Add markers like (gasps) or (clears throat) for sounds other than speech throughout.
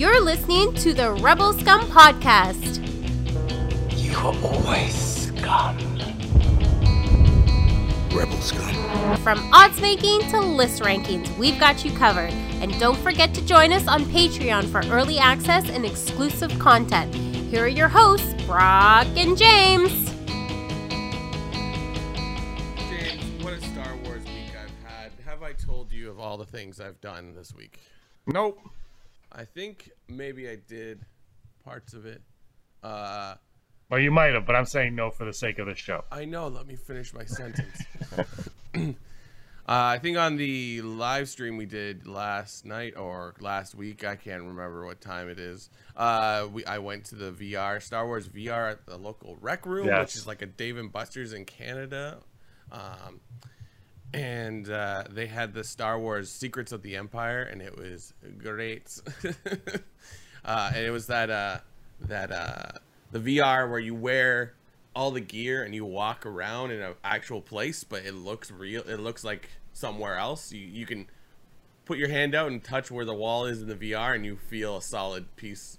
You're listening to the Rebel Scum Podcast. You are always scum. Rebel scum. From odds making to list rankings, we've got you covered. And don't forget to join us on Patreon for early access and exclusive content. Here are your hosts, Brock and James. James, what a Star Wars week I've had. Have I told you of all the things I've done this week? Nope. I think maybe I did parts of it. Uh, Well, you might have, but I'm saying no for the sake of the show. I know. Let me finish my sentence. (laughs) uh, I think on the live stream we did last night or last week, I can't remember what time it is. Uh, we I went to the VR Star Wars VR at the local rec room, Yes. which is like a Dave and Buster's in Canada. Um, and uh, they had the Star Wars Secrets of the Empire, and it was great. (laughs) uh, and it was that uh, that uh, the VR where you wear all the gear and you walk around in an actual place, but it looks real. It looks like somewhere else. You you can put your hand out and touch where the wall is in the VR, and you feel a solid piece.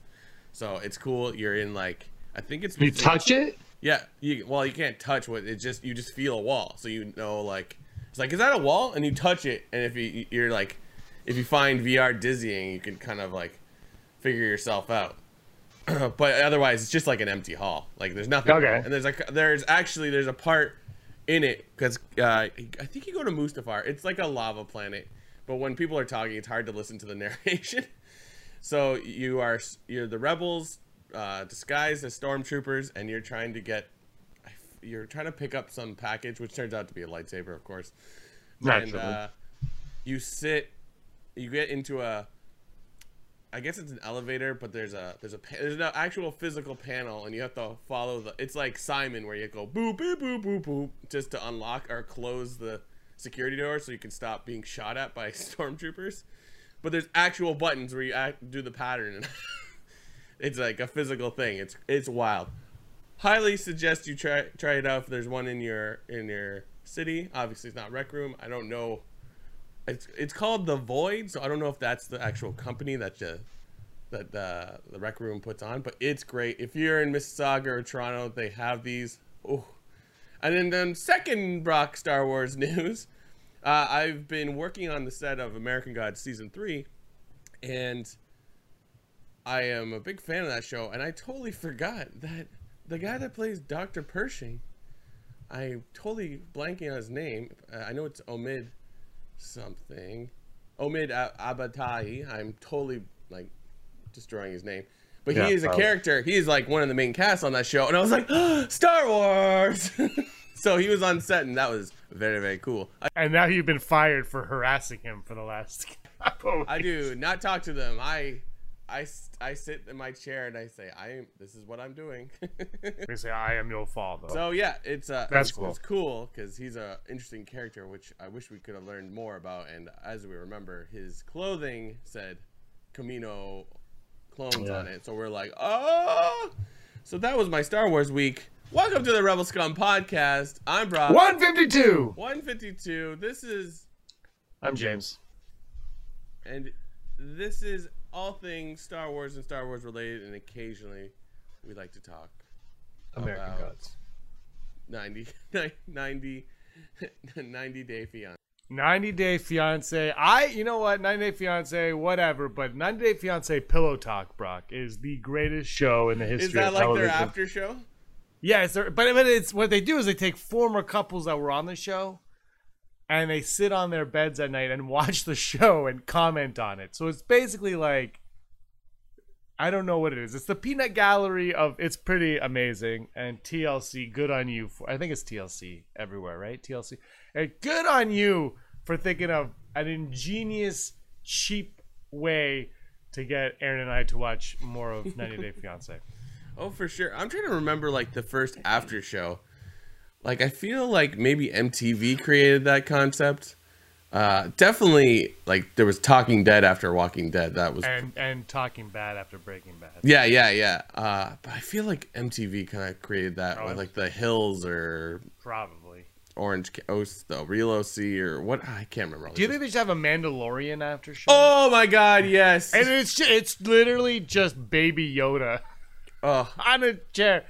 So it's cool. You're in like I think it's You touch it? yeah, you well, you can't touch what it just you just feel a wall, so you know like it's like is that a wall? And you touch it, and if you you're like if you find VR dizzying, you can kind of like figure yourself out. (clears throat) but otherwise, it's just like an empty hall. Like there's nothing. Okay. And there's like there's actually there's a part in it because uh, I think you go to Mustafar. It's like a lava planet, but when people are talking, it's hard to listen to the (laughs) narration. So you are you're the rebels uh, disguised as stormtroopers, and you're trying to get you're trying to pick up some package, which turns out to be a lightsaber, of course. And uh, you sit, you get into a, I guess it's an elevator, but there's a there's a there's an actual physical panel, and you have to follow the. It's like Simon, where you go boop boop boop boop boop just to unlock or close the security door, so you can stop being shot at by (laughs) stormtroopers. But there's actual buttons where you act, do the pattern, and (laughs) it's like a physical thing. It's it's wild. Highly suggest you try try it out if there's one in your in your city. Obviously, it's not Rec Room. I don't know. It's it's called the Void, so I don't know if that's the actual company that the that the the Rec Room puts on, but it's great. If you're in Mississauga or Toronto, they have these. Oh, and then then second Brock Star Wars (laughs) news. Uh, I've been working on the set of American Gods season three, and I am a big fan of that show. And I totally forgot that the guy that plays Doctor Pershing, I'm totally blanking on his name. Uh, I know it's Omid something, Omid A- Abatahi. I'm totally like destroying his name. But Yeah, he is a probably. character. He is like one of the main casts on that show, and I was like, (gasps) Star Wars. (laughs) so he was on set, and that was very very cool. I, And now you've been fired for harassing him for the last. (laughs) I do not talk to them. I, I, s- I sit in my chair and I say, I am. This is what I'm doing. (laughs) They say I am your father. so yeah, it's uh, That's it's, cool. It's cool because he's a interesting character, which I wish we could have learned more about. And as we remember, his clothing said Kamino clones Yeah. on it. So we're like, oh. So that was my Star Wars week. Welcome to the Rebel Scum podcast. I'm Brock. 152! 152. This is I'm James. and this is all things Star Wars and Star Wars related, and occasionally we like to talk American about Gods. 90, (laughs) 90, (laughs) 90 Day Fiance. 90 Day Fiance. I, you know what? 90 Day Fiance, whatever. But 90 Day Fiance Pillow Talk, Brock, is the greatest show in the history Is that of like television. their after show? Yes, they're- but but it's what they do is they take former couples that were on the show, and they sit on their beds at night and watch the show and comment on it. So it's basically like, I don't know what it is. It's the peanut gallery of. It's pretty amazing and TLC. Good on you for. I think it's TLC everywhere, right? TLC. And good on you for thinking of an ingenious, cheap way to get Aaron and I to watch more of 90 Day Fiance. (laughs) Oh, for sure. I'm trying to remember like the first after show. Like I feel like maybe MTV created that concept. Uh, definitely like there was Talking Dead after Walking Dead. That was and and talking bad after Breaking Bad. yeah, yeah, yeah. Uh, but I feel like MTV kind of created that Oh, with like the Hills or Probably. Orange Ca- O the Real OC or what I can't remember. Do you think they should have a Mandalorian after show? Oh my god, yes. And it's ju- it's literally just Baby Yoda oh, (laughs) on a chair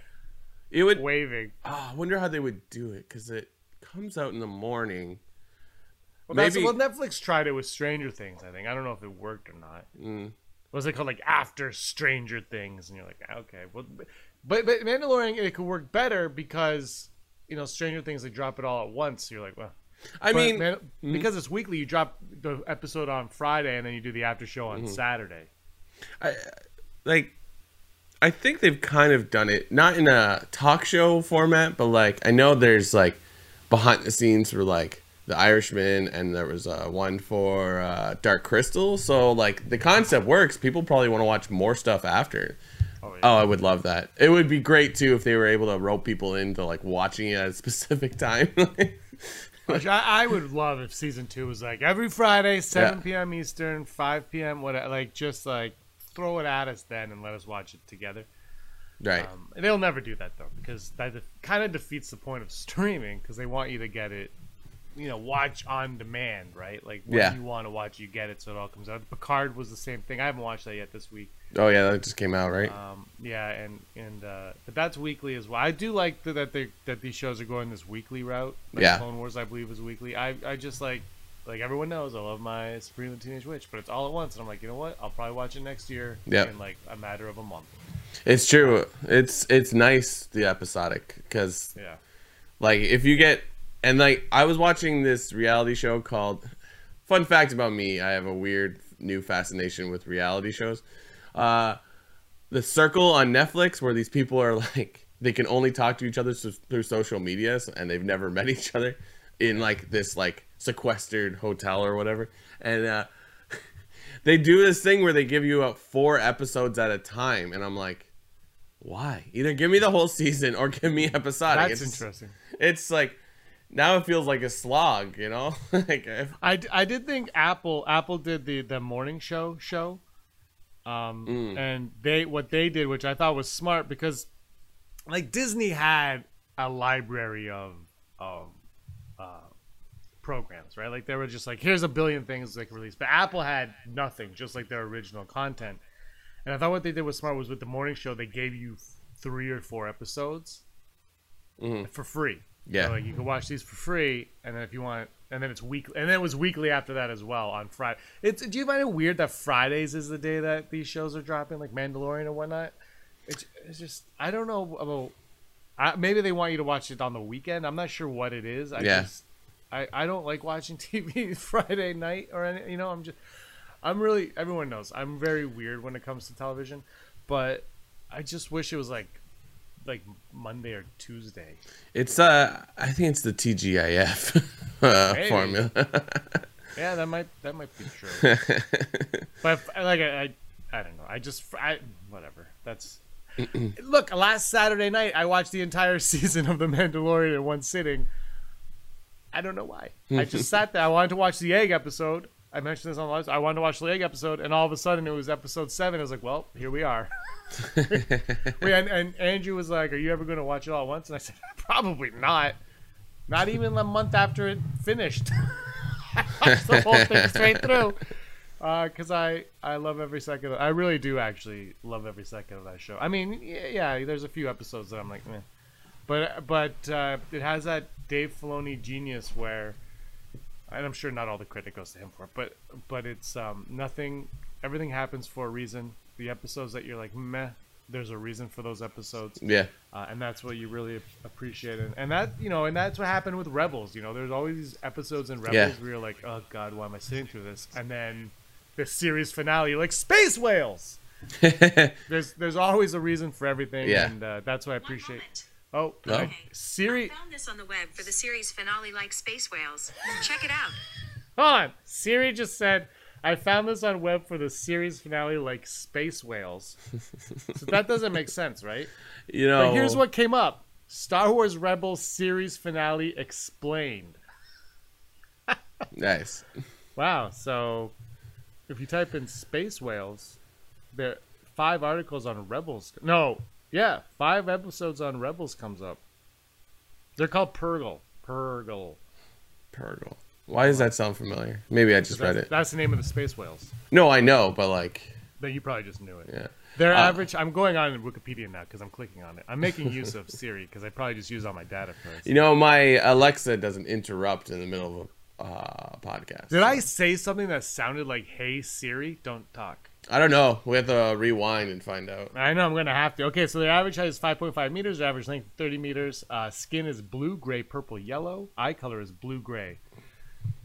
it would. waving. Oh, I wonder how they would do it because it comes out in the morning. Well, Maybe- well, Netflix tried it with Stranger Things. I think I don't know if it worked or not. Mm. Was it called like After Stranger Things? And you're like, okay, well, but but Mandalorian it could work better because you know Stranger Things they drop it all at once. So you're like, well, I but mean, Man- because it's weekly, you drop the episode on Friday and then you do the after show Mm-hmm. on Saturday. I, like, I think they've kind of done it not in a talk show format, but like I know there's like behind the scenes for like The Irishman, and there was uh, one for uh, Dark Crystal. So like the concept works. People probably want to watch more stuff after. Oh, yeah. Oh, I would love that. It would be great too if they were able to rope people into like watching it at a (laughs) specific time. (laughs) Which I, I would love if season two was like every Friday, 7 Yeah. p.m. Eastern, 5 p.m. What like just like throw it at us then and let us watch it together. right. Um, they'll never do that though because that kind of defeats the point of (laughs) streaming because they want you to get it, you know, watch on demand, right? Like when Yeah. you want to watch, you get it, so it all comes out. Picard was the same thing. I haven't watched that yet this week. oh yeah, that just came out, right? Um, yeah, and and uh, but that's weekly as well. I do like that that they that these shows are going this weekly route. Like Yeah. Clone Wars, I believe, is weekly. I I just like like everyone knows I love my Supreme Teenage Witch, but it's all at once, and I'm like, you know what? I'll probably watch it next year Yep. in like a matter of a month. It's true. It's it's nice the episodic because Yeah. like if you get and like I was watching this reality show called Fun fact about me, I have a weird new fascination with reality shows. Uh The Circle on Netflix where these people are (laughs) like they can only talk to each other through social media and they've never (laughs) met each other in like this like sequestered hotel or whatever. And uh (laughs) they do this thing where they give you uh, four episodes at a time and I'm like why? Either give me the whole season or (laughs) give me episodic. That's It's- interesting. it's like now it feels like a slog, you know. (laughs) like if- I, I did think Apple Apple did the the morning show show, um, Mm. and they what they did, which I thought was smart because, like Disney had a library of of programs, right? Like they were just like, here's a billion things they can release, but Apple had nothing, just like their original content. And I thought what they did was smart was with the morning show they gave you three or four episodes Mhm. for free. Yeah. So, like you can watch these for free, and then if you want, and then it's weekly, and then it was weekly after that as well on Friday. It's do you find it weird that Fridays is the day that these shows are dropping, like Mandalorian and whatnot? It's, it's just I don't know about. I, maybe they want you to watch it on the weekend. I'm not sure what it is. I Yeah. just I, I don't like watching (laughs) TV Friday night or any. You know, I'm just I'm really everyone knows I'm very weird when it comes to television, but I just wish it was like like Monday or Tuesday. it's uh, I think it's the TGIF (laughs) uh, formula. (laughs) Yeah, that might that might be true. but if- like I, I, I don't know. I just I whatever. That's look. Last Saturday night, I watched the entire season of The Mandalorian in one sitting. I don't know why. I just (laughs) sat there. I wanted to watch the egg episode. I mentioned this on the last. I wanted to watch the egg episode, and all of a sudden it was episode seven. I was like, well, here we are. (laughs) Wait, and, and Andrew was like, "Are you ever going to watch it all at once?" And I said, (laughs) "Probably not. Not even a month after it finished." I watched the whole thing straight through uh, because I I love every second. Of, I really do actually love every second of that show. I mean, yeah, yeah there's a few episodes that I'm like, Meh. But but uh, it has that Dave Filoni genius where, and I'm sure not all the credit goes to him for it, but but it's um, nothing. Everything happens for a reason. The episodes that you're like, meh, there's a reason for those episodes yeah, uh, and that's what you really appreciate and, and that you know and that's what happened with rebels you know there's always these episodes in rebels Yeah. where you're like oh god why am i sitting through this and then the series finale you're like space whales (laughs) there's there's always a reason for everything Yeah. and uh, that's what i appreciate moment. Oh Oh. I- siri Found this on the web for the series finale like Space Whales. Check it out. hold on siri just said i found this on web for the series finale like space whales (laughs) so that doesn't make sense right you know. But here's what came up Star Wars Rebels series finale explained. (laughs) Nice. Wow. So if you type in space whales, there are five articles on Rebels. No, yeah, five episodes on Rebels comes up. They're called Purrgil. Purrgil. Purrgil. Why does that sound familiar? Maybe I just read it. that's the name of the space whales. No, I know, but like, But you probably just knew it. yeah. Their Uh, average. I'm going on Wikipedia now because I'm clicking on it. I'm making (laughs) use of Siri because I probably just use all my data first. You know, my Alexa doesn't interrupt in the middle of a uh, podcast. Did I say something that sounded like "Hey Siri, don't talk"? I don't know. We have to rewind and find out. I know I'm gonna have to. Okay, so their average height is 5.5 meters. Their average length 30 meters. Uh, skin is blue, gray, purple, yellow. Eye color is blue, gray.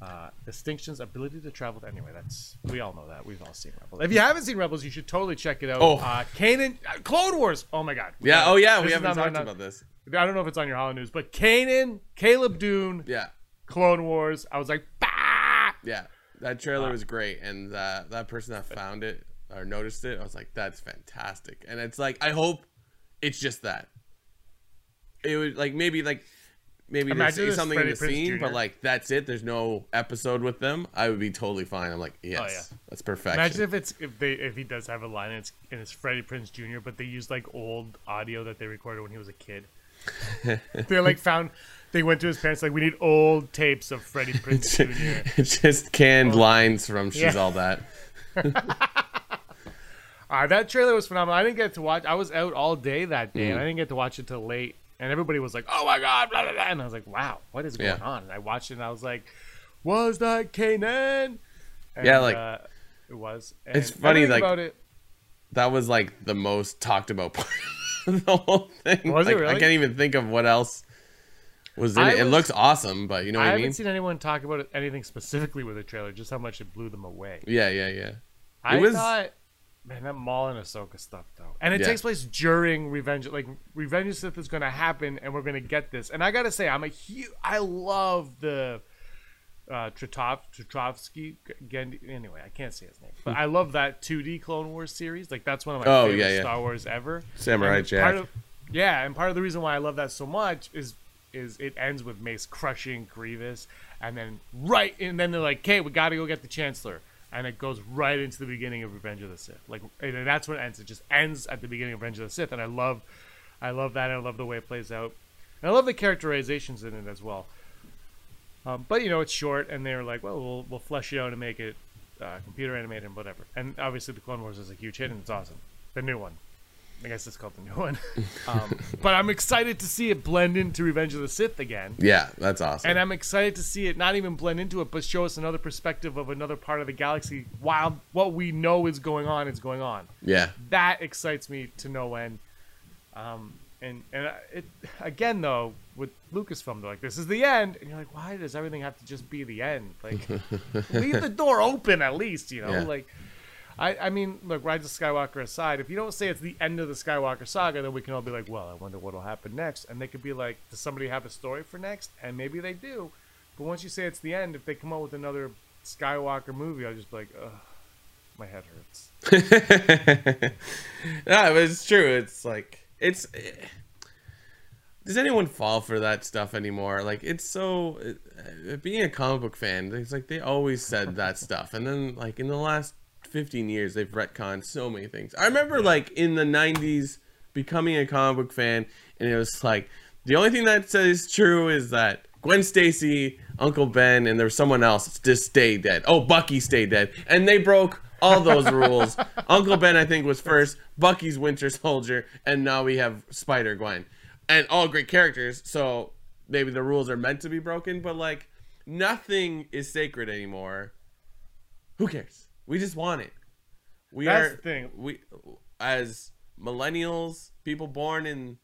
Uh, distinctions, ability to travel. Anyway, that's we all know that. We've all seen Rebels. If you haven't seen Rebels, you should totally check it out. Oh. uh, Kanan, uh, Clone Wars. Oh my God. Yeah. Oh, yeah. We haven't talked about this. I don't know if it's on your Hollow News, but Kanan, Caleb Dume, Yeah. Clone Wars. I was like, bah! Yeah. That trailer was great, and uh, that person that found it or noticed it, I was like, "That's fantastic." And it's like, I hope it's just that. It was like maybe like maybe they Imagine say this something in the Prinze scene, Jr.. but like that's it. There's no episode with them. I would be totally fine. I'm like, oh, yes, Oh, yeah. that's perfection. Imagine if it's if they if he does have a line and it's, and it's Freddie Prinze Jr. But they used like old audio that they recorded when he was a kid. (laughs) they like found they went to his parents like we need old tapes of Freddie Prinze (laughs) Jr. just canned oh. lines from She's Yeah. All That. (laughs) Uh, that trailer was phenomenal. I didn't get to watch. I was out all day that day, Mm. and I didn't get to watch it till late. And everybody was like, "Oh my god!" Blah, blah, blah. And I was like, "Wow, what is going Yeah. on?" And I watched it, and I was like, "Was that Kanan?" And, Yeah, like- uh, it was. And It's funny, like- it. That was like the most talked about (laughs) part of the whole thing. Was it Like, I can't even think of what else was in I it. It looks awesome, but you know what I mean. I, haven't seen anyone talk about anything specifically with the trailer, just how much it blew them away. Yeah, yeah, yeah. I was- thought, man, that Maul and Ahsoka stuff though, and it Yeah. takes place during Revenge. Like Revenge of the Sith is going to happen, and we're going to get this. And I gotta say, I'm a huge. I love the uh, Tritov Tritrovsky Gendi. Anyway, I can't say his name, but I love that 2D Clone Wars series. Like that's one of my Oh, favorite yeah, yeah. Star Wars ever. Samurai And Jack. Part of, yeah, and part of the reason why I love that so much is is it ends with Mace crushing Grievous, and then right, and then they're like, "Okay, we got to go get the Chancellor," and it goes right into the beginning of Revenge of the Sith. Like, that's when it ends. It just ends at the beginning of Revenge of the Sith, and I love, I love that. I love the way it plays out, and I love the characterizations in it as well. Um, but you know, it's short, and they were like, "Well, we'll we'll flesh it out and make it uh, computer animated and whatever." And obviously, the Clone Wars is a huge hit, and it's awesome. The new one. I guess it's called the new one. (laughs) Um, but I'm excited to see it blend into Revenge of the Sith again. Yeah, that's awesome. And I'm excited to see it not even blend into it, but show us another perspective of another part of the galaxy while what we know is going on is going on. yeah, That excites me to no end. Um, and and it again though with Lucasfilm, they're like, "This is the end," and you're like, "Why does everything have to just be the end? Like, (laughs) leave the door open at least, you know? Yeah. Like, I I mean, look, Rise of Skywalker aside, if you don't say it's the end of the Skywalker saga, then we can all be like, "Well, I wonder what'll happen next," and they could be like, "Does somebody have a story for next?" And maybe they do, but once you say it's the end, if they come out with another Skywalker movie, I'll just be like, "Ugh, my head hurts." (laughs) yeah, but it's true. It's like it's. Does anyone fall for that stuff anymore? Like it's so uh, being a comic book fan. It's like they always said that stuff, and then like in the last fifteen years, they've retconned so many things. I remember like in the '90s becoming a comic book fan, and it was like the only thing that says true is that Gwen Stacy, Uncle Ben, and there was someone else just stayed dead. Oh, Bucky stayed dead, and they broke all those (laughs) rules. Uncle Ben, I think, was first. Bucky's Winter Soldier, and now we have Spider Gwen, and all great characters. So maybe the rules are meant to be broken, but like nothing is sacred anymore. Who cares? We just want it. We That's are the thing. we as millennials, people born in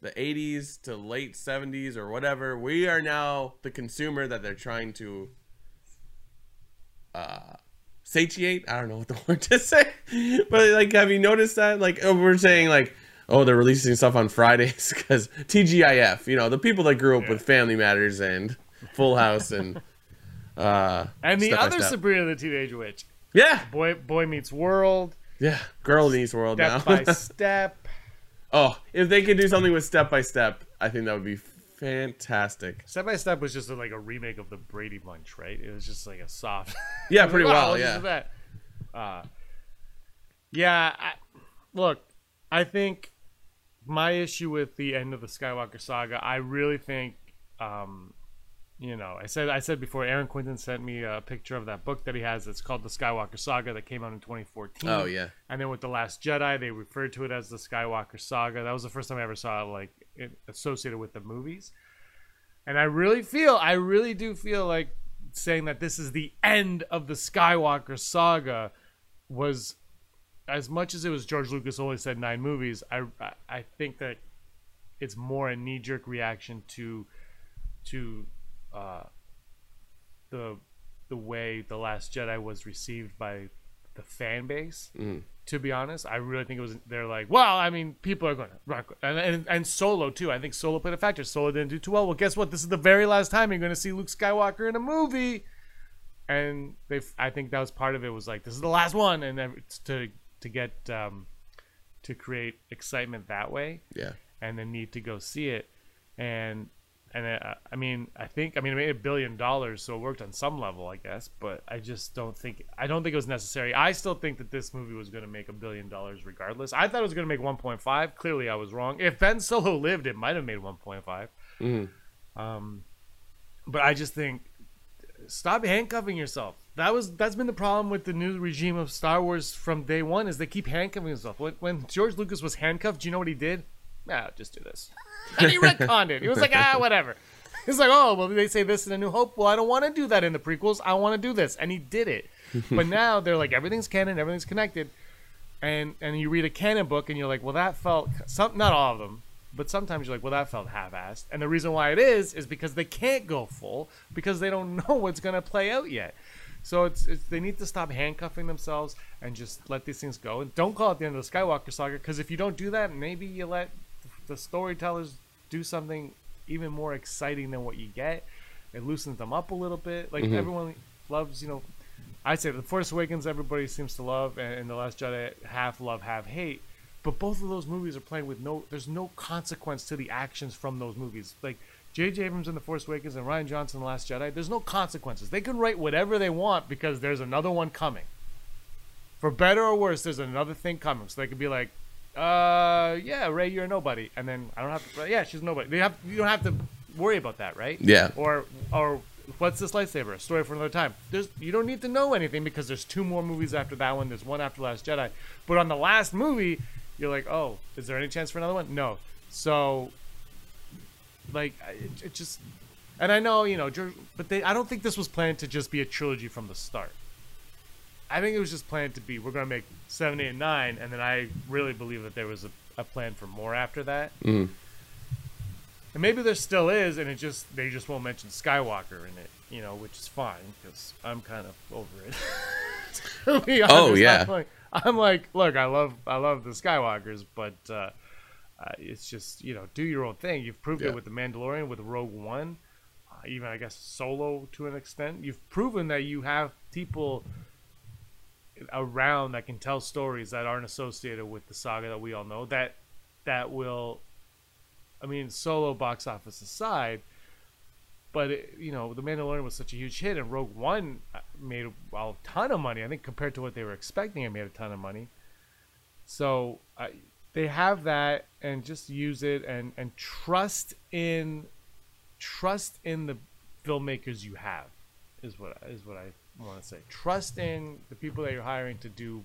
the 80s to late 70s or whatever, we are now the consumer that they're trying to uh satiate. I don't know what the (laughs) word to say. But like have you noticed that like oh, we're saying like oh they're releasing stuff on Fridays (laughs) cuz TGIF, you know, the people that grew up with Family Matters and Full House and uh And the other. Sabrina the Teenage Witch, Yeah. Boy Boy Meets World, Yeah, Girl Meets World now. Step by (laughs) Step. Oh, if they could do something with step by step, I think that would be fantastic. Step by Step was just like a remake of the Brady Bunch, right? It was just like a soft. (laughs) Yeah, pretty (laughs) Wow, well. Yeah. that. Uh, yeah. I, look, I think my issue with the end of the Skywalker saga, I really think um, you know, I said I said before. Aaron Quinton sent me a picture of that book that he has. It's called the Skywalker Saga that came out in 2014. Oh yeah. And then with the Last Jedi, they referred to it as the Skywalker Saga. That was the first time I ever saw it, like it associated with the movies. And I really feel, I really do feel like saying that this is the end of the Skywalker Saga was as much as it was George Lucas only said nine movies. I I- I think that it's more a knee jerk reaction to to uh, the the way the Last Jedi was received by the fan base. To be honest, I really think it was. They're like, well, I mean, people are going to rock, and, and and Solo too. I think Solo played a factor. Solo didn't do too well. Well, guess what? This is the very last time you're going to see Luke Skywalker in a movie, and they. I think that was part of it. Was like, this is the last one, and then it's to to get um, to create excitement that way Yeah. and then need to go see it. And and uh, I mean, I think I mean it made a billion dollars, so it worked on some level, I guess. But I just don't think I don't think it was necessary. I still think that this movie was going to make a billion dollars regardless. I thought it was going to make 1.5. Clearly, I was wrong. If Ben Solo lived, it might have made 1.5. Um, but I just think stop handcuffing yourself. That was that's been the problem with the new regime of Star Wars from day one is they keep handcuffing themselves. When, when George Lucas was handcuffed, do you know what he did? Yeah, just do this. (laughs) And he retconned it. He was like, ah, whatever. He's like, oh, well, they say this in A New Hope. Well, I don't want to do that in the prequels. I want to do this, and he did it. (laughs) but now they're like, everything's canon, everything's connected, and and you read a canon book, and you're like, well, that felt some, not all of them, but sometimes you're like, well, that felt half-assed. And the reason why it is is because they can't go full because they don't (laughs) know what's gonna play out yet. So it's, it's they need to stop handcuffing themselves and just let these things go. And don't call it the end of the Skywalker saga because if you don't do that, maybe you let the storytellers do something even more exciting than what you get. It loosens them up a little bit. Like mm-hmm. everyone loves, you know, I'd say the Force Awakens everybody seems to love, and, and the Last Jedi half love, half hate. But both of those movies are playing with no. There's no consequence to the actions from those movies. Like J.J. Abrams in the Force Awakens and Rian Johnson in the Last Jedi. There's no consequences. They can write whatever they want because there's another one coming. For better or worse, there's another thing coming. So they could be like, uh, yeah, Rey, you're a nobody, and then I don't have to. Yeah, she's nobody. They have. You don't have to worry about that, right? Yeah. Or or what's this lightsaber? A story for another time. There's you don't need to know anything because there's two more movies after that one. There's one after Last Jedi. But on the last movie, you're like, oh, is there any chance for another one? No. So, like, it, it just, and I know you know, but they. I don't think this was planned to just be a trilogy from the start. I think it was just planned to be we're gonna make seven, eight, and nine, and then I really believe that there was a, a plan for more after that. Mhm. And maybe there still is, and it just they just won't mention Skywalker in it, you know, which is fine because I'm kind of over it. (laughs) To be honest, Oh, yeah. I'm like, I'm like, look, I love I love the Skywalkers, but uh, uh, it's just you know, do your own thing. You've proved Yeah. it with the Mandalorian, with Rogue One, uh, even I guess Solo to an extent. You've proven that you have people around that can tell stories that aren't associated with the saga that we all know that that will I mean solo box office aside but it, you know the Mandalorian was such a huge hit and Rogue One uh, made a ton of money. I think compared to what they were expecting it made a ton of money. So uh, they have that and just use it and and trust in trust in the filmmakers you have is what is what I want to say. Trust in the people that you're hiring to do.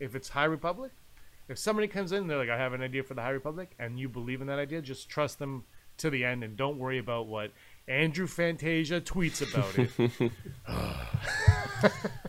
If it's High Republic, if somebody comes in, and they're like, "I have an idea for the High Republic," and you believe in that idea, just trust them to the end, and don't worry about what Andrew Fantasia tweets about it. (laughs) (laughs)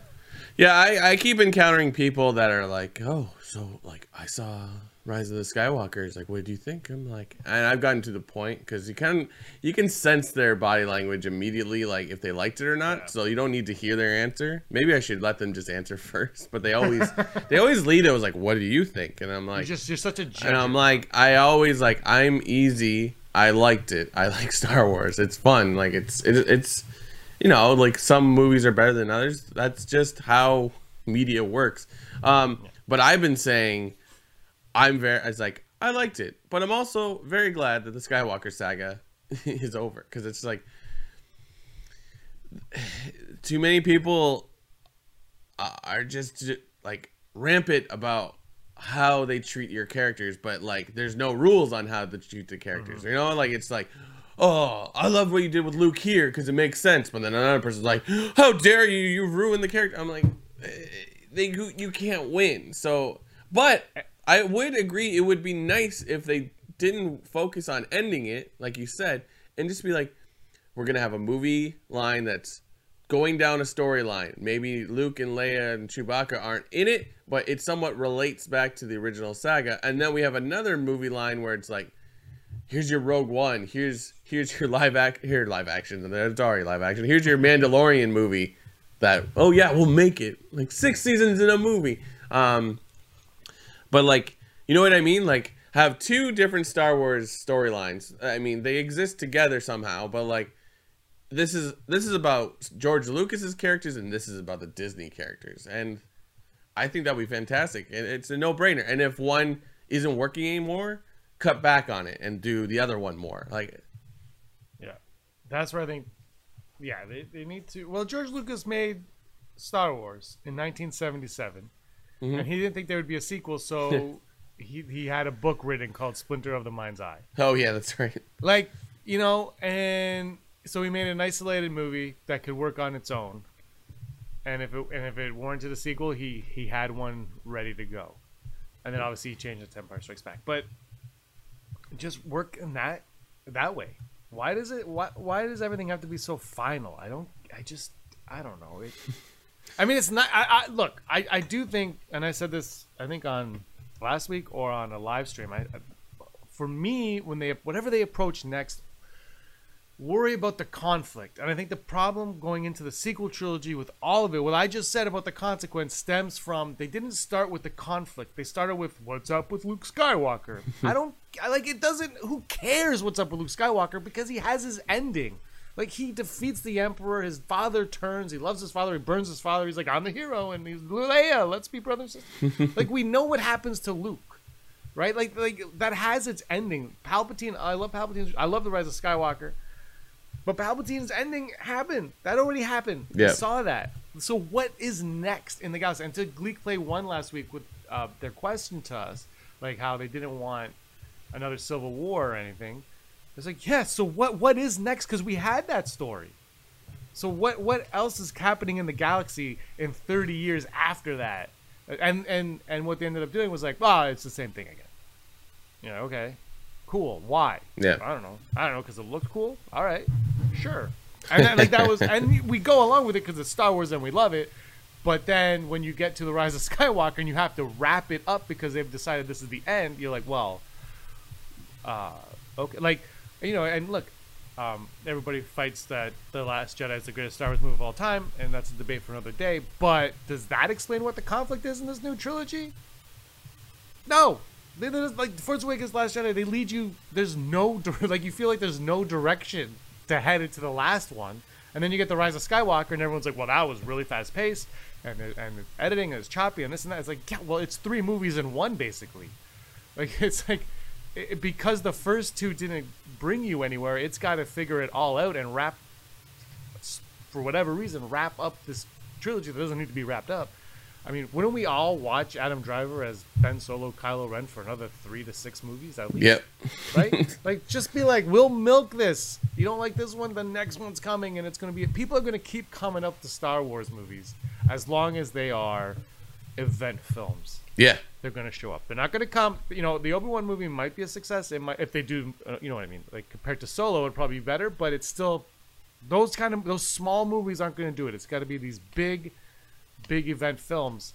Yeah, I, I keep encountering people that are like, oh, so like I saw Rise of the Skywalker Skywalkers. Like, what do you think? I'm like, and I've gotten to the point because you can you can sense their body language immediately, like if they liked it or not. So you don't need to hear their answer. Maybe I should let them just answer (laughs) first. But they always (laughs) they always lead it was like, what do you think? And I'm You're like, just you're such a and. I'm like, I always like, I'm easy. I liked it. I (laughs) like Star Wars. It's fun. Like it's it, it's, you know, like some movies are better than others. That's just how media works. Um, but I've been saying, I'm very. I was like I liked it, but I'm also very glad that the Skywalker saga (laughs) is over because it's like (sighs) too many people are just like rampant about how they treat your characters, but like there's no rules on how to treat the characters. Mm-hmm. You know, like it's like, "Oh, I love what you did with Luke here because it makes sense," but then another person's like, "How dare you? You ruined the character." I'm like, eh, eh, eh "They you, you can't win." So, but I would agree it would be nice if they didn't focus on ending it, like you said, and just be like, "We're gonna have a movie line that's." Going down a storyline. Maybe Luke and Leia and Chewbacca aren't in it, but it somewhat relates back to the original saga. And then we have another movie line where it's like, here's your Rogue One, here's here's your live act here live action, there's live action. Here's your Mandalorian movie that oh yeah, we'll make it like six seasons in a movie. Um, but like you know what I mean? Like have two different Star Wars storylines. I mean they exist together somehow, but like this is this is about George Lucas's characters and this is about the Disney characters, and I think that'd be fantastic. And it's a no brainer. And if one isn't working anymore, cut back on it and do the other one more. Like Yeah, that's where I think. Yeah, they, they need to. Well, George Lucas made Star Wars in 1977, Mm-hmm. and he didn't think there would be a sequel, so (laughs) he he had a book written called Splinter of the Mind's Eye. oh yeah, that's right. Like you know, and so he made an isolated movie that could work on its own, and if it and if it warranted a sequel, he he had one ready to go, and then obviously he changed it to Empire Strikes Back, but just work in that that way. Why does it? Why why does everything have to be so final? I don't. I just. I don't know. It, I mean, it's not. I, I look. I I do think, and I said this. I think on last week or on a live stream. I, I for me when they whatever they approach next worry about the conflict. And I think the problem going into the sequel trilogy with all of it, what I just said about the consequence stems from they didn't start with the conflict. They started with what's up with Luke Skywalker. (laughs) I don't I like it doesn't who cares what's up with Luke Skywalker because he has his ending. Like he defeats the Emperor, his father turns, he loves his father, he burns his father, he's like, I'm the hero, and he's Leia, let's be brothers. (laughs) like we know what happens to Luke right? Like like that has its ending. Palpatine, I love Palpatine. I love the Rise of Skywalker, but Palpatine's ending happened. That already happened. We Yeah. saw that. So what is next in the galaxy? And to Gleek Play one last week with uh, their question to us, like how they didn't want another civil war or anything. It's like, yeah. So what what is next? Because we had that story. So what what else is happening in the galaxy in 30 years after that? And and and what they ended up doing was like, oh, it's the same thing again. You know, okay, cool. Why? Yeah. I don't know. I don't know because it looked cool. All right, sure. And then, like that was, and we go along with it because it's Star Wars and we love it. But then when you get to the Rise of Skywalker and you have to wrap it up because they've decided this is the end, you're like, well, uh, okay, like you know, and look, um, everybody fights that the Last Jedi is the greatest Star Wars movie of all time, and that's a debate for another day. But does that explain what the conflict is in this new trilogy? No. They, like Force Awakens, Last Jedi, they lead you. There's no (laughs) like you feel like there's no direction to head into the last one, and then you get the Rise of Skywalker, and everyone's like, "Well, that was really fast paced, and it- and the editing is choppy, and this and that." It's like, yeah, well, it's three movies in one, basically. Like (laughs) it's like it, because the first two didn't bring you anywhere, it's got to figure it all out and wrap for whatever reason wrap up this trilogy that doesn't need to be wrapped up. I mean, wouldn't we all watch Adam Driver as Ben Solo, Kylo Ren for another three to six movies at least? Yep. Right? (laughs) like, just be like, we'll milk this. You don't like this one, the next one's coming, and it's going to be. People are going to keep coming up to Star Wars movies as long as they are event films Yeah. they're going to show up. They're not going to come. You know, the Obi Wan movie might be a success. It might if they do. Uh, you know what I mean? Like compared to Solo, it'd probably be better. But it's still those kind of those small movies aren't going to do it. It's got to be these big, big event films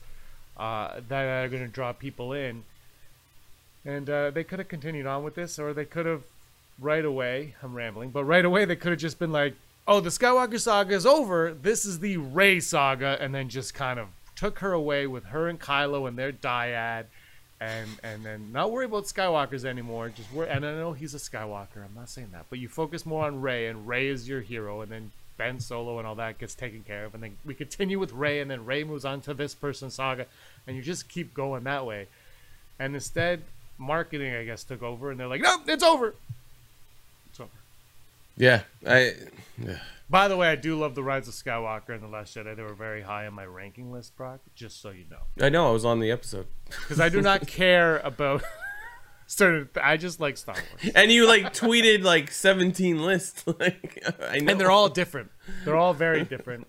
uh, that are going to draw people in. And uh, they could have continued on with this, or they could have right away. I'm rambling, but right away they could have just been like, "Oh, the Skywalker saga is over. This is the Rey saga," and then just kind of took her away with her and Kylo and their dyad, and and then not worry about Skywalkers anymore. Just worry. And I know he's a Skywalker. I'm not saying that, but you focus more on Rey, and Rey is your hero, and then Ben Solo and all that gets taken care of, and then we continue with Rey, and then Rey moves on to this person's saga, and you just keep going that way. And instead, marketing, I guess, took over, and they're like, "No, it's over." It's over. Yeah. I. Yeah. By the way, I do love the Rise of Skywalker and the Last Jedi. They were very high on my ranking list, Brock. Just so you know, I know. I was on the episode. because I do not (laughs) care about. (laughs) started. I just like Star Wars, And you like tweeted like 17 lists. (laughs) like I know. and they're all different. They're all very different.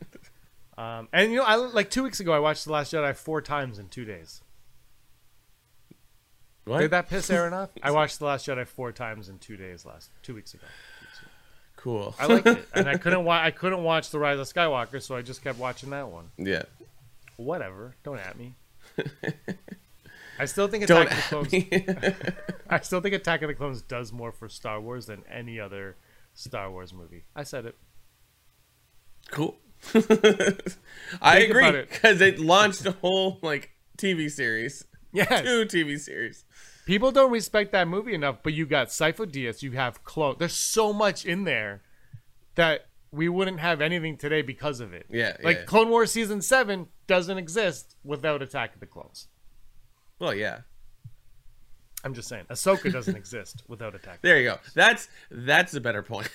Um, and you know, I like two weeks ago, I watched The Last Jedi four times in two days. What? Did that piss Aaron off? I watched The Last Jedi four times in two days last two weeks ago. Cool. I liked it, and I (laughs) couldn't wa- I couldn't watch The Rise of Skywalker, so I just kept watching that one. yeah. Whatever, don't at me. (laughs) I still think Attack of the Clones. (laughs) I still think Attack of the Clones does more for Star Wars than any other Star Wars movie. I said it. cool. I agree about it. because it launched a whole like TV series, Yes. two TV series. People don't respect that movie enough, but you got Sifo Dyas, you have Clone. There's so much in there that we wouldn't have anything today because of it. Yeah, Like yeah. Clone Wars season seven doesn't exist without Attack of the Clones. Well, yeah. I'm just saying. Ahsoka doesn't (laughs) exist without Attack. There you go. That's that's a better point.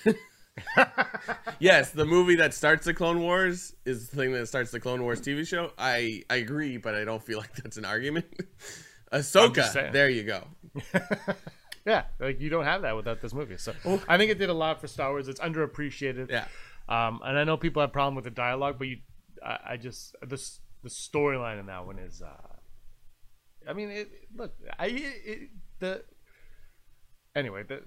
(laughs) yes, the movie that starts the Clone Wars is the thing that starts the Clone Wars TV show. I I agree, but I don't feel like that's an argument. (laughs) Ahsoka. There you go. (laughs) Yeah, like you don't have that without this movie. So I think it did a lot for Star Wars. It's underappreciated. Yeah. Um, and I know people have problem with the dialogue, but you, I, I just this the storyline in that one is. Uh, I mean, it, look, I it, the. Anyway, the,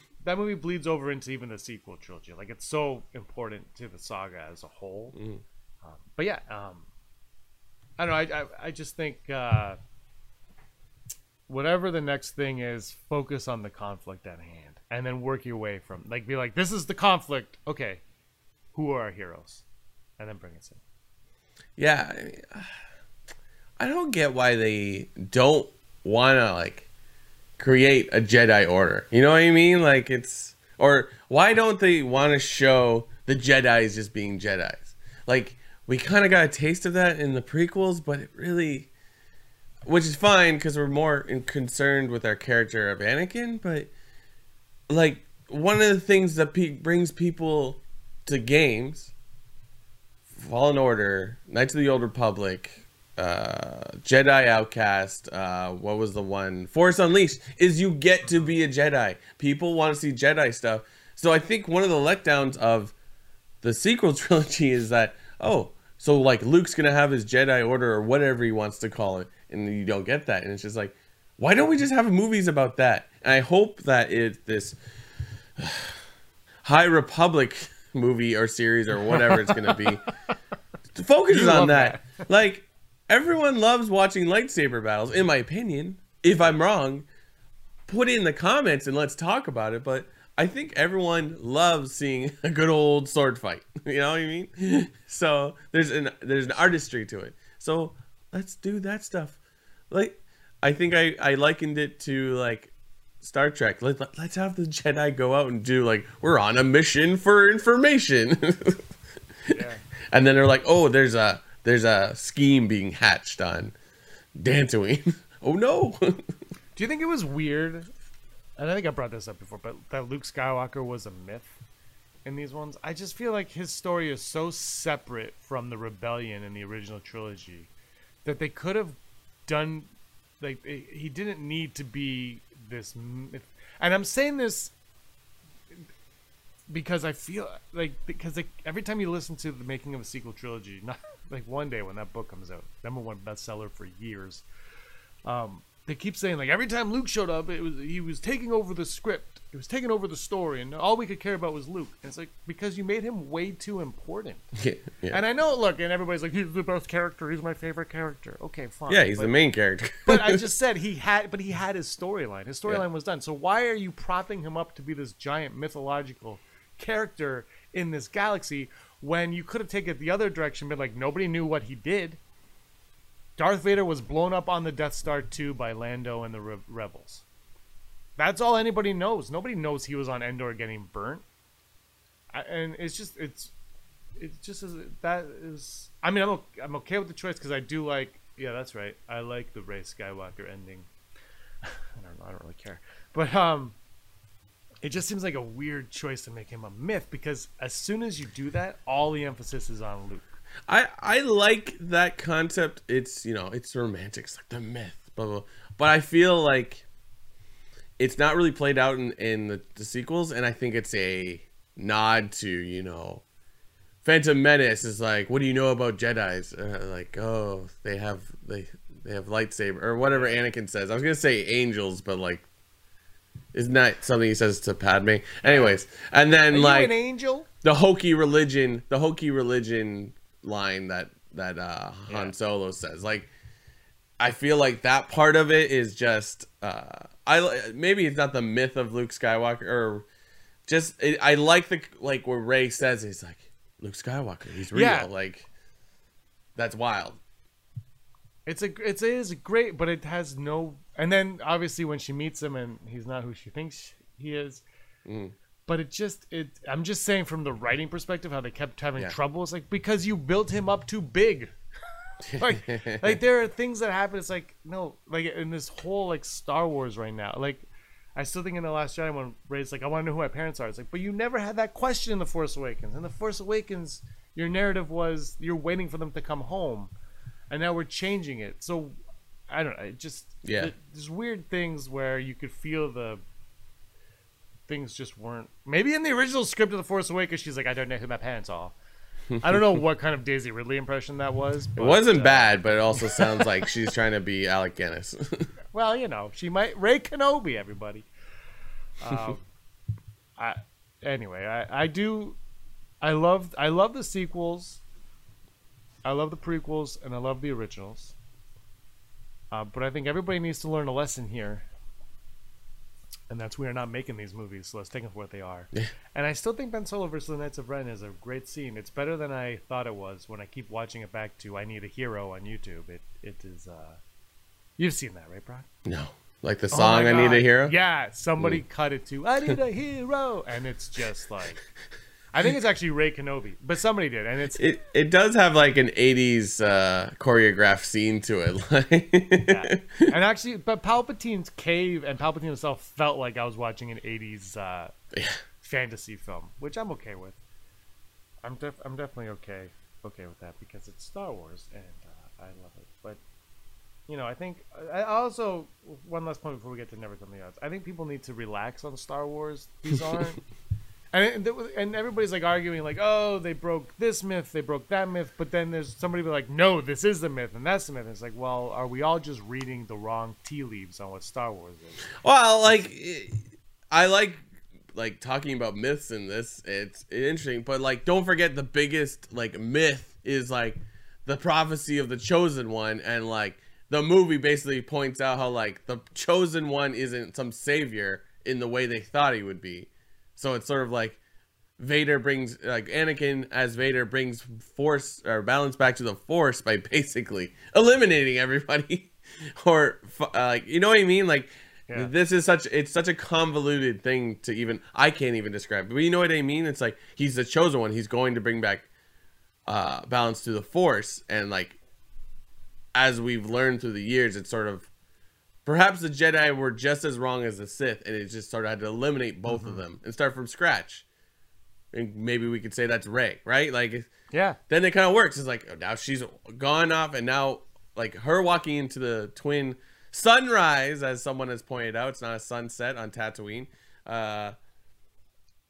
(laughs) that movie bleeds over into even the sequel trilogy. Like it's so important to the saga as a whole. Um, but yeah, um, I don't know. I I, I just think. Uh, whatever the next thing is, focus on the conflict at hand, and then work your way from like be like, this is the conflict. Okay, who are our heroes, and then bring us in. Yeah. I, mean, I don't get why they don't want to like create a Jedi Order. You know what I mean? Like it's or why don't they want to show the Jedi's just being Jedi's? Like we kind of got a taste of that in the prequels, but it really, which is fine because we're more concerned with our character of Anakin. But like one of the things that pe- brings people to games Fallen Order, Knights of the Old Republic, uh, Jedi Outcast, uh, what was the one? Force Unleashed, is you get to be a Jedi. People want to see Jedi stuff. So I think one of the letdowns of the sequel (laughs) trilogy is that, oh, so like Luke's going to have his Jedi Order or whatever he wants to call it, and you don't get that. And it's just like, why don't we just have movies about that? And I hope that it, this (sighs) High Republic movie or series or whatever it's going to be (laughs) focuses You on love that. Like everyone loves watching lightsaber battles, in my opinion. If I'm wrong, put it in the comments and let's talk about it. But I think everyone loves seeing (laughs) a good old sword fight. (laughs) You know what I mean? So there's an there's an artistry to it. So let's do that stuff. Like I think I I likened it to like Star Trek. Let, let, let's have the Jedi go out and do like we're on a mission for information. (laughs) Yeah. and then they're like, "Oh, there's a there's a scheme being hatched on Dantooine." (laughs) oh no. (laughs) Do you think it was weird? And I think I brought this up before, but that Luke Skywalker was a myth in these ones. I just feel like his story is so separate from the rebellion in the original trilogy that they could have done like he didn't need to be this. And I'm saying this because I feel like because like, every time you listen to the making of a sequel trilogy, (laughs) not like one day when that book comes out, number one bestseller for years, um, they keep saying like every time Luke showed up, it was he was taking over the script, he was taking over the story, and all we could care about was Luke. And it's like because you made him way too important. (laughs) yeah, yeah. And I know, look, and everybody's like, he's the best character, he's my favorite character. Okay, fine. yeah, he's but- the main character. (laughs) but I just (laughs) said he had, but he had his storyline. His storyline was done. So why are you propping him up to be this giant mythological character in this galaxy when you could have taken it the other direction? Been like nobody knew what he did. Darth Vader was blown up on the Death Star 2 by Lando and the Re- rebels. That's all anybody knows. Nobody knows he was on Endor getting burnt. I, and it's just it's it just that is I mean I'm okay, I'm okay with the choice because I do like yeah that's right I like the Rey Skywalker ending (laughs) I don't know I don't really care but um it just seems like a weird choice to make him a myth because as soon as you do that all the emphasis is on Luke I I like that concept. It's you know it's romantic. It's like the myth, blah blah. But I feel like it's not really played out in in the, the sequels, and I think it's a nod to you know. Phantom Menace is like, what do you know about Jedi's? Uh, like, oh, they have they they have lightsaber or whatever Anakin says. I was gonna say angels, but like, isn't that something he says to Padme? Anyways, and then Are like an angel? the hokey religion, the hokey religion line that that uh, Han Yeah. Solo says. Like, I feel like that part of it is just uh, I maybe it's not the myth of Luke Skywalker or just it, I like the like where Rey says he's like Luke Skywalker, he's real. Yeah. Like, that's wild. It's a it's it is great, but it has no. And then obviously when she meets him and he's not who she thinks he is. Mm. But it just it. I'm just saying from the writing perspective how they kept having Yeah. trouble. It's like because you built him up too big. (laughs) like like there are things that happen. It's like no like in this whole like Star Wars right now. Like I still think in the Last Jedi when Rey's like I want to know who my parents are. It's like but you never had that question in the Force Awakens. In the Force Awakens, your narrative was you're waiting for them to come home and now we're changing it. So I don't know. It just Yeah. th- There's weird things where you could feel the things just weren't. Maybe in the original script of the Force Awakens, she's like, I don't know who my parents are. (laughs) I don't know what kind of Daisy Ridley impression that was. It wasn't uh, bad, but it also (laughs) sounds like she's trying to be Alec Guinness. (laughs) Well, you know, she might Rey Kenobi, everybody. Um, I anyway, I I do, I love I love the sequels. I love the prequels and I love the originals. Uh, but I think everybody needs to learn a lesson here, and that's we are not making these movies, so let's take them for what they are. and I still think Ben Solo versus the Knights of Ren is a great scene. It's better than I thought it was when I keep watching it back to I Need a Hero on YouTube. It it is. Uh, you've seen that, right, Brock? no, like the Oh song my "I Need a Hero." Yeah, somebody cut it to "I need a hero," and it's just like, (laughs) I think it's actually Rey Kenobi, but somebody did, and it's It it does have like an '80s uh, choreographed scene to it. (laughs) Like, and actually, but Palpatine's cave and Palpatine himself felt like I was watching an '80s uh, Yeah. fantasy film, which I'm okay with. I'm def- I'm definitely okay okay with that because it's Star Wars and uh, I love it. But you know, I think I also one last point before we get to Never Tell Me Odds. I think people need to relax on Star Wars. These (laughs) aren't. And, and and everybody's like arguing like oh they broke this myth they broke that myth but then there's somebody be like no this is the myth and that's the myth and it's like well are we all just reading the wrong tea leaves on what Star Wars is well, like I like like talking about myths in this. It's interesting, but like don't forget the biggest like myth is like the prophecy of the chosen one, and like the movie basically points out how like the chosen one isn't some savior in the way they thought he would be. So it's sort of like Vader brings like Anakin as Vader brings force or balance back to the force by (laughs) basically eliminating everybody. (laughs) Or uh, like you know what I mean? Like Yeah. this is such it's such a convoluted thing to even I can't even describe. But you know what I mean? It's like he's the chosen one. He's going to bring back uh balance to the force. And like as we've learned through the years it's sort of perhaps the Jedi were just as wrong as the Sith, and it just sort of had to eliminate both of them and start from scratch. And maybe we could say that's Rey, right? Like yeah then it kind of works. It's like oh, now she's gone off, and now like her walking into the twin sunrise, as someone has pointed out, it's not a sunset on Tatooine. Uh,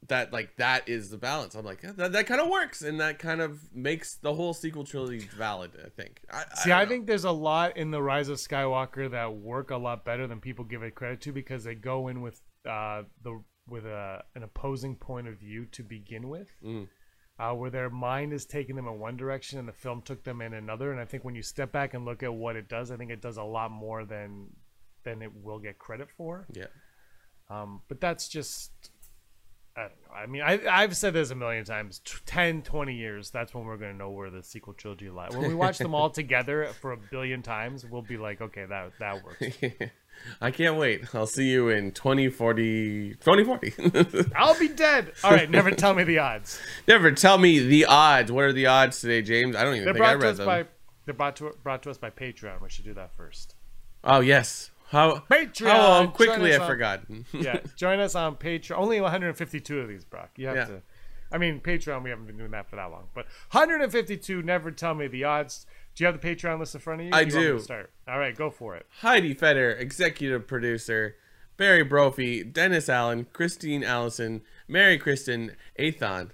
that like that is the balance. I'm like that, that kind of works, and that kind of makes the whole sequel trilogy valid. I think. I, See, don't I, think there's a lot in the Rise of Skywalker that work a lot better than people give it credit to because they go in with uh, the with a, an opposing point of view to begin with, Mm. uh, where their mind is taking them in one direction and the film took them in another. And I think when you step back and look at what it does, I think it does a lot more than than it will get credit for. yeah. Um, but that's just. I don't know. I mean, I, I've said this a million times. T- 10, 20 years, that's when we're going to know where the sequel trilogy lies. When we watch them all together for a billion times, we'll be like, okay, that that works. (laughs) I can't wait. I'll see you in 2040. 2040. (laughs) I'll be dead. All right, never tell me the odds. Never tell me the odds. What are the odds today, James? I don't even They're think I read them. by they're brought to brought to us by Patreon. We should do that first. Oh yes. How Patreon, How quickly I us on- forgot. (laughs) Yeah, join us on Patreon. Only 152 of these, Brock. You have Yeah. to. I mean, Patreon. We haven't been doing that for that long, but 152. Never tell me the odds. Do you have the Patreon list in front of you? I You want me to do. Start. All right, go for it. Heidi Feder, executive producer. Barry Brophy, Dennis Allen, Christine Allison, Mary Kristen, Athon,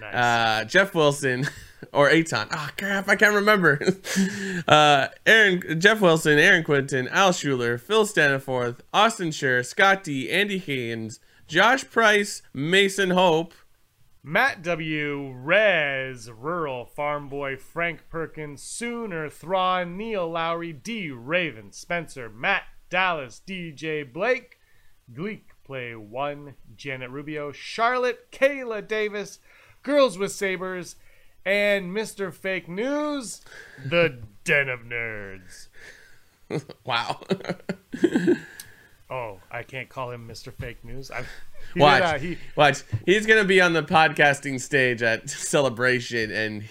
Nice. uh, Jeff Wilson, (laughs) or Aton. Ah, crap, I can't remember. (laughs) uh, Aaron, Jeff Wilson, Aaron Quinton, Al Schuler, Phil Staniforth, Austin Schur, Scott D, Andy Haynes, Josh Price, Mason Hope. Matt W, Rez, Rural, Farm Boy, Frank Perkins, Sooner, Thrawn, Neil Lowry, D, Raven, Spencer, Matt, Dallas, DJ Blake, Gleek, Play One, Janet Rubio, Charlotte, Kayla Davis, Girls with Sabers, and Mr. Fake News, the Den of Nerds. (laughs) Wow. Oh, I can't call him Mr. Fake News. I, he Watch. did, uh, he, Watch. He's gonna be on the podcasting stage at Celebration, and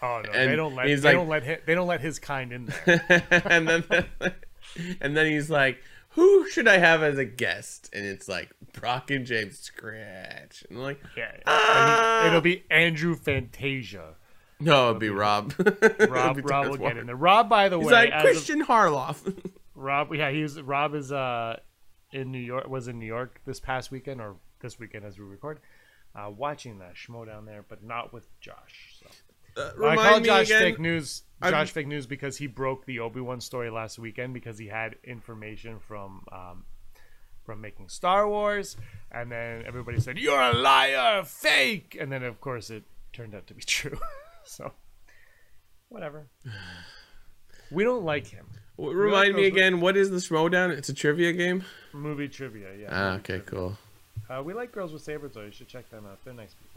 oh no, And they don't let they like- don't let him, they don't let his kind in there. (laughs) and then (laughs) and then he's like, "Who should I have as a guest?" And it's like Brock and James Scratch. And I'm like, Yeah, Ah. It'll be Andrew Fantasia. "No, it'd be Rob." It'd (laughs) Rob, be Rob will get in there. Rob, by the He's way, like as of- Christian Harloff. (laughs) Rob, yeah, he's Rob is uh in New York. Was in New York this past weekend or this weekend as we record, uh, watching that Schmoedown there, but not with Josh. So. Uh, I call me Josh again. fake news. I'm- Josh fake news because he broke the Obi Wan story last weekend because he had information from um, from making Star Wars, and then everybody said you're a liar, fake, and then of course it turned out to be (laughs) true. so whatever. (sighs) We don't like him. Remind me goes with- again. What is the Schmoedown? It's a trivia game. Movie trivia, yeah. Ah, okay, trivia. cool. Uh, we like Girls with Sabers, though. You should check them out. They're nice people.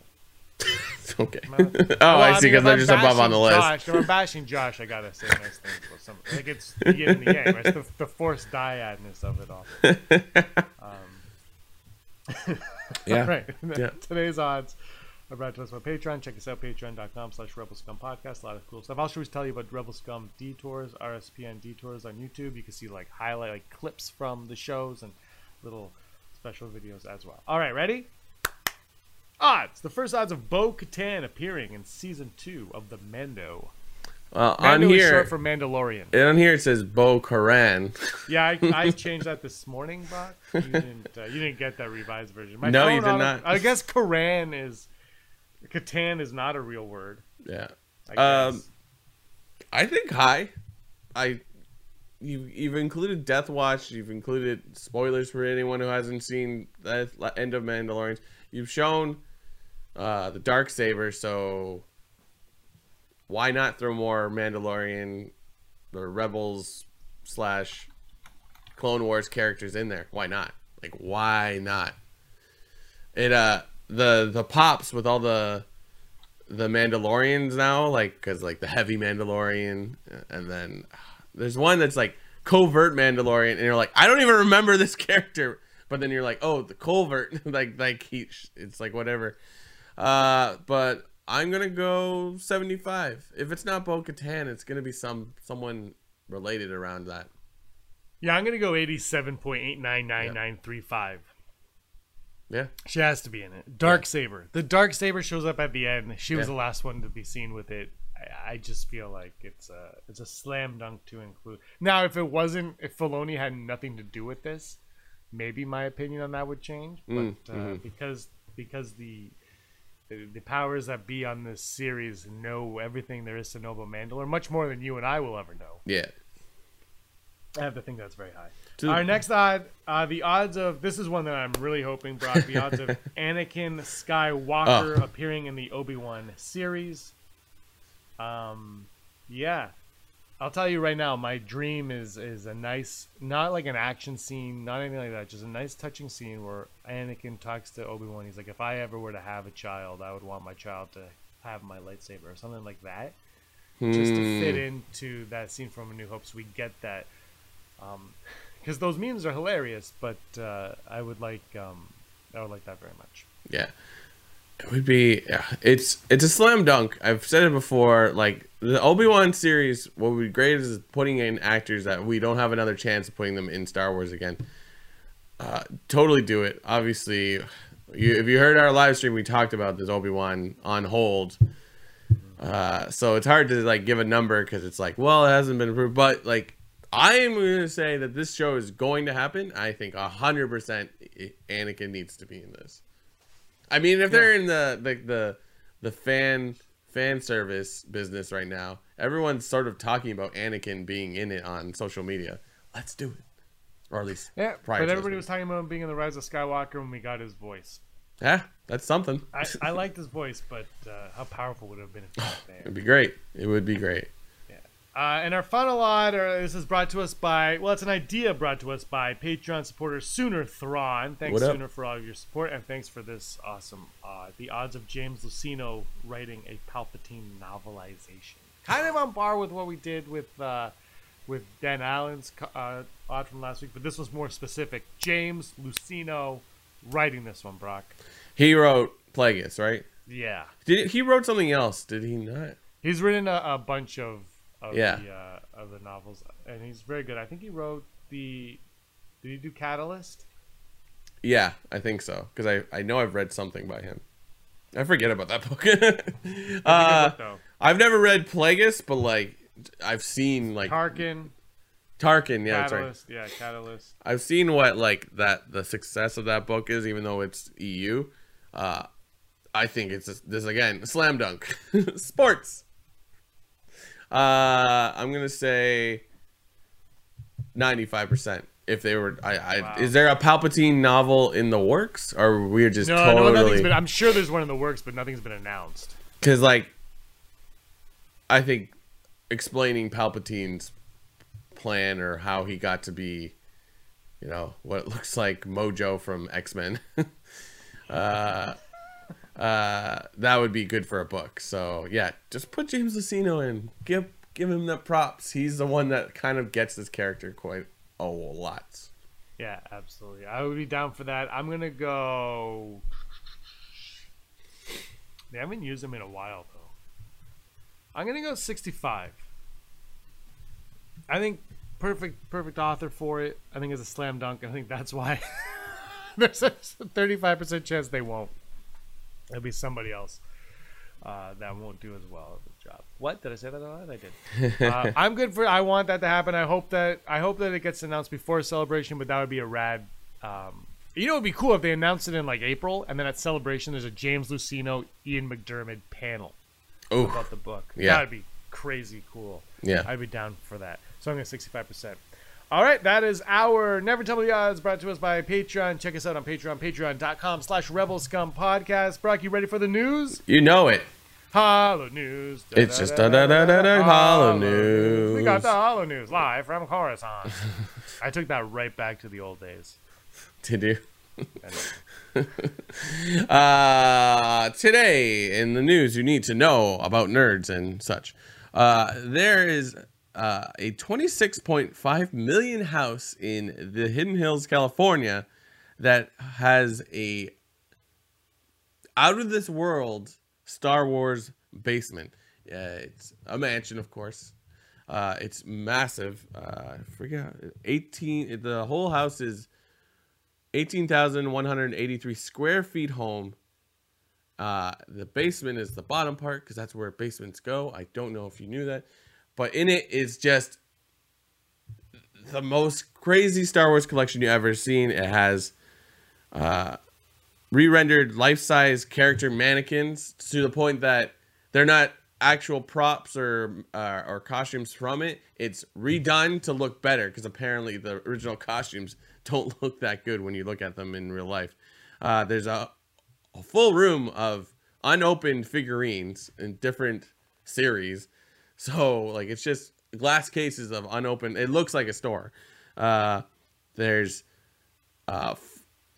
(laughs) okay. Well, (laughs) oh, I see. Because if they're I'm just above on the list. Josh, if I'm bashing Josh, I gotta say nice things about some. Like it's the yin and the yang. Right? It's the, the forced dyadness of it all. (laughs) Um, yeah. Right. Yeah. Today's odds are brought to us by Patreon. Check us out, patreon.com slash Rebel Scum Podcast. A lot of cool stuff. I'll always tell you about Rebel Scum Detours, RSPN Detours on YouTube. You can see like highlight, like clips from the shows and little special videos as well. All right, ready? Odds. The first odds of Bo Katan appearing in season two of the Mando. Well, on Mando is here, short for Mandalorian. on here it says Bo Karan. Yeah, I, (laughs) I changed that this morning, Brock. You didn't. Uh, you didn't get that revised version. My No, you did not. I guess Koran is. Catan is not a real word. yeah. I Um. I think high. I you you've included Death Watch. You've included spoilers for anyone who hasn't seen the end of Mandalorians. You've shown uh, the dark saber. So why not throw more Mandalorian or Rebels slash Clone Wars characters in there? Why not? Like why not? It uh the the pops with all the the Mandalorians now, like because like the heavy Mandalorian, and then (sighs) there's one that's like covert Mandalorian, and you're like, I don't even remember this (laughs) character, but then you're like, oh, the covert, (laughs) like like he, it's like whatever. Uh, but I'm gonna go 75. If it's not Bo Katan, it's gonna be some someone related around that. yeah, I'm gonna go eighty-seven point eight nine nine nine three five. Yeah, She has to be in it. Dark Saber. The Dark Saber shows up at the end. She was Yeah. the last one to be seen with it. I, I just feel like it's a it's a slam dunk to include. Now, if it wasn't, if Filoni had nothing to do with this, maybe my opinion on that would change. But Mm, uh, mhm. because because the, the the powers that be on this series know everything there is to know about Mandalore, much more than you and I will ever know. yeah. I have to think that's very high. To- Our next odd, uh, the odds of this is one that I'm really hoping, Brock. The odds of (laughs) Anakin Skywalker Oh. appearing in the Obi Wan series. Um, yeah, I'll tell you right now. My dream is is a nice, not like an action scene, not anything like that. Just a nice, touching scene where Anakin talks to Obi Wan. He's like, "If I ever were to have a child, I would want my child to have my lightsaber or something like that." just to fit Hmm. into that scene from A New Hope, so we get that. Because those memes are hilarious, but uh, I would like um, I would like that very much. Yeah. It would be yeah, it's it's a slam dunk. I've said it before, like the Obi-Wan series, what would be great is putting in actors that we don't have another chance of putting them in Star Wars again. Uh, totally do it. Obviously, you, if you heard our live stream, we talked about this Obi-Wan on hold. Uh, so it's hard to like give a number because it's like, well, it hasn't been approved, but like I am going to say that this show is going to happen. I think hundred percent Anakin needs to be in this. I mean, if they're in the, the the the fan fan service business right now, everyone's sort of talking about Anakin being in it on social media. Let's do it, or at least Yeah, but everybody was talking about him being in the Rise of Skywalker when we got his voice. Yeah, that's something. I, I liked his voice, but uh, how powerful would it have been if he? (laughs) It'd be great. It would be great. Uh, and our final odd, or this is brought to us by, well, it's an idea brought to us by Patreon supporter Sooner Thrawn. Thanks, Sooner, for all of your support, and thanks for this awesome odd. The odds of James Luceno writing a Palpatine novelization. Kind of on par with what we did with uh, with Dan Allen's uh, odd from last week, but this was more specific. James Luceno writing this one, Brock. He wrote Plagueis, right? Yeah. Did he wrote something else? Did he not? He's written a, a bunch of of Yeah. the uh, of the novels, and he's very good. I think he wrote the. Did he do Catalyst? Yeah, I think so. Because I, I know I've read something by him. I forget about that (laughs) book. uh, book. I've never read Plagueis, but like I've seen like Tarkin, Tarkin. Yeah, that's right. Yeah, Catalyst. I've seen what like that the success of that book is, even though it's EU. Uh, I think it's just, this again slam dunk (laughs) sports. Uh, I'm gonna say ninety five percent. If they were, I, I Wow. is there a Palpatine novel in the works, or we're just No, no, nothing's totally been. I'm sure there's one in the works, but nothing's been announced. because like I think explaining Palpatine's plan or how he got to be, you know, what it looks like Mojo from X Men. (laughs) uh, uh, that would be good for a book. So yeah, just put James Luceno in. Give give him the props. He's the one that kind of gets this character quite a lot. Yeah, absolutely. I would be down for that. I'm gonna go. They haven't used him in a while though. I'm gonna go 65. I think perfect, perfect author for it. I think it's a slam dunk. I think that's why (laughs) there's a 35% chance they won't. It'll be somebody else uh, that won't do as well of the job. What did I say that out loud? I did. (laughs) uh, I'm good for. I want that to happen. I hope that I hope that it gets announced before celebration. But that would be a rad. Um, you know, it'd be cool if they announced it in like April, and then at celebration there's a James Luceno, Ian McDiarmid panel Oh, about the book. Yeah. that'd be crazy cool. Yeah. I'd be down for that. So I'm going to 65%. All right, that is our Never Tell Me the Odds brought to us by Patreon. Check us out on Patreon, patreon.com slash Rebel Scum Podcast. Brock, you ready for the news? you know it. Hollow News. It's just da-da-da-da-da, Hollow News. We got the Hollow News live from Coruscant. (laughs) I took that right back to the old days. Did you? (laughs) uh, today in the news, you need to know about nerds and such. Uh, there is uh, a 26.5 million house in the Hidden Hills, California, that has a out of this world Star Wars basement. It's a mansion, of course. Uh, it's massive. Uh, I forget 18. The whole house is 18,183 square feet home. Uh, the basement is the bottom part because that's where basements go. I don't know if you knew that, but in it is just the most crazy Star Wars collection you ever seen. It has uh, re-rendered life-size character mannequins to the point that they're not actual props or uh, or costumes from it. It's redone to look better because apparently the original costumes don't (laughs) look that good when you look at them in real life. Uh, there's a, a full room of unopened figurines in different series. So like it's just glass cases of unopened. It looks like a store. Uh, there's uh,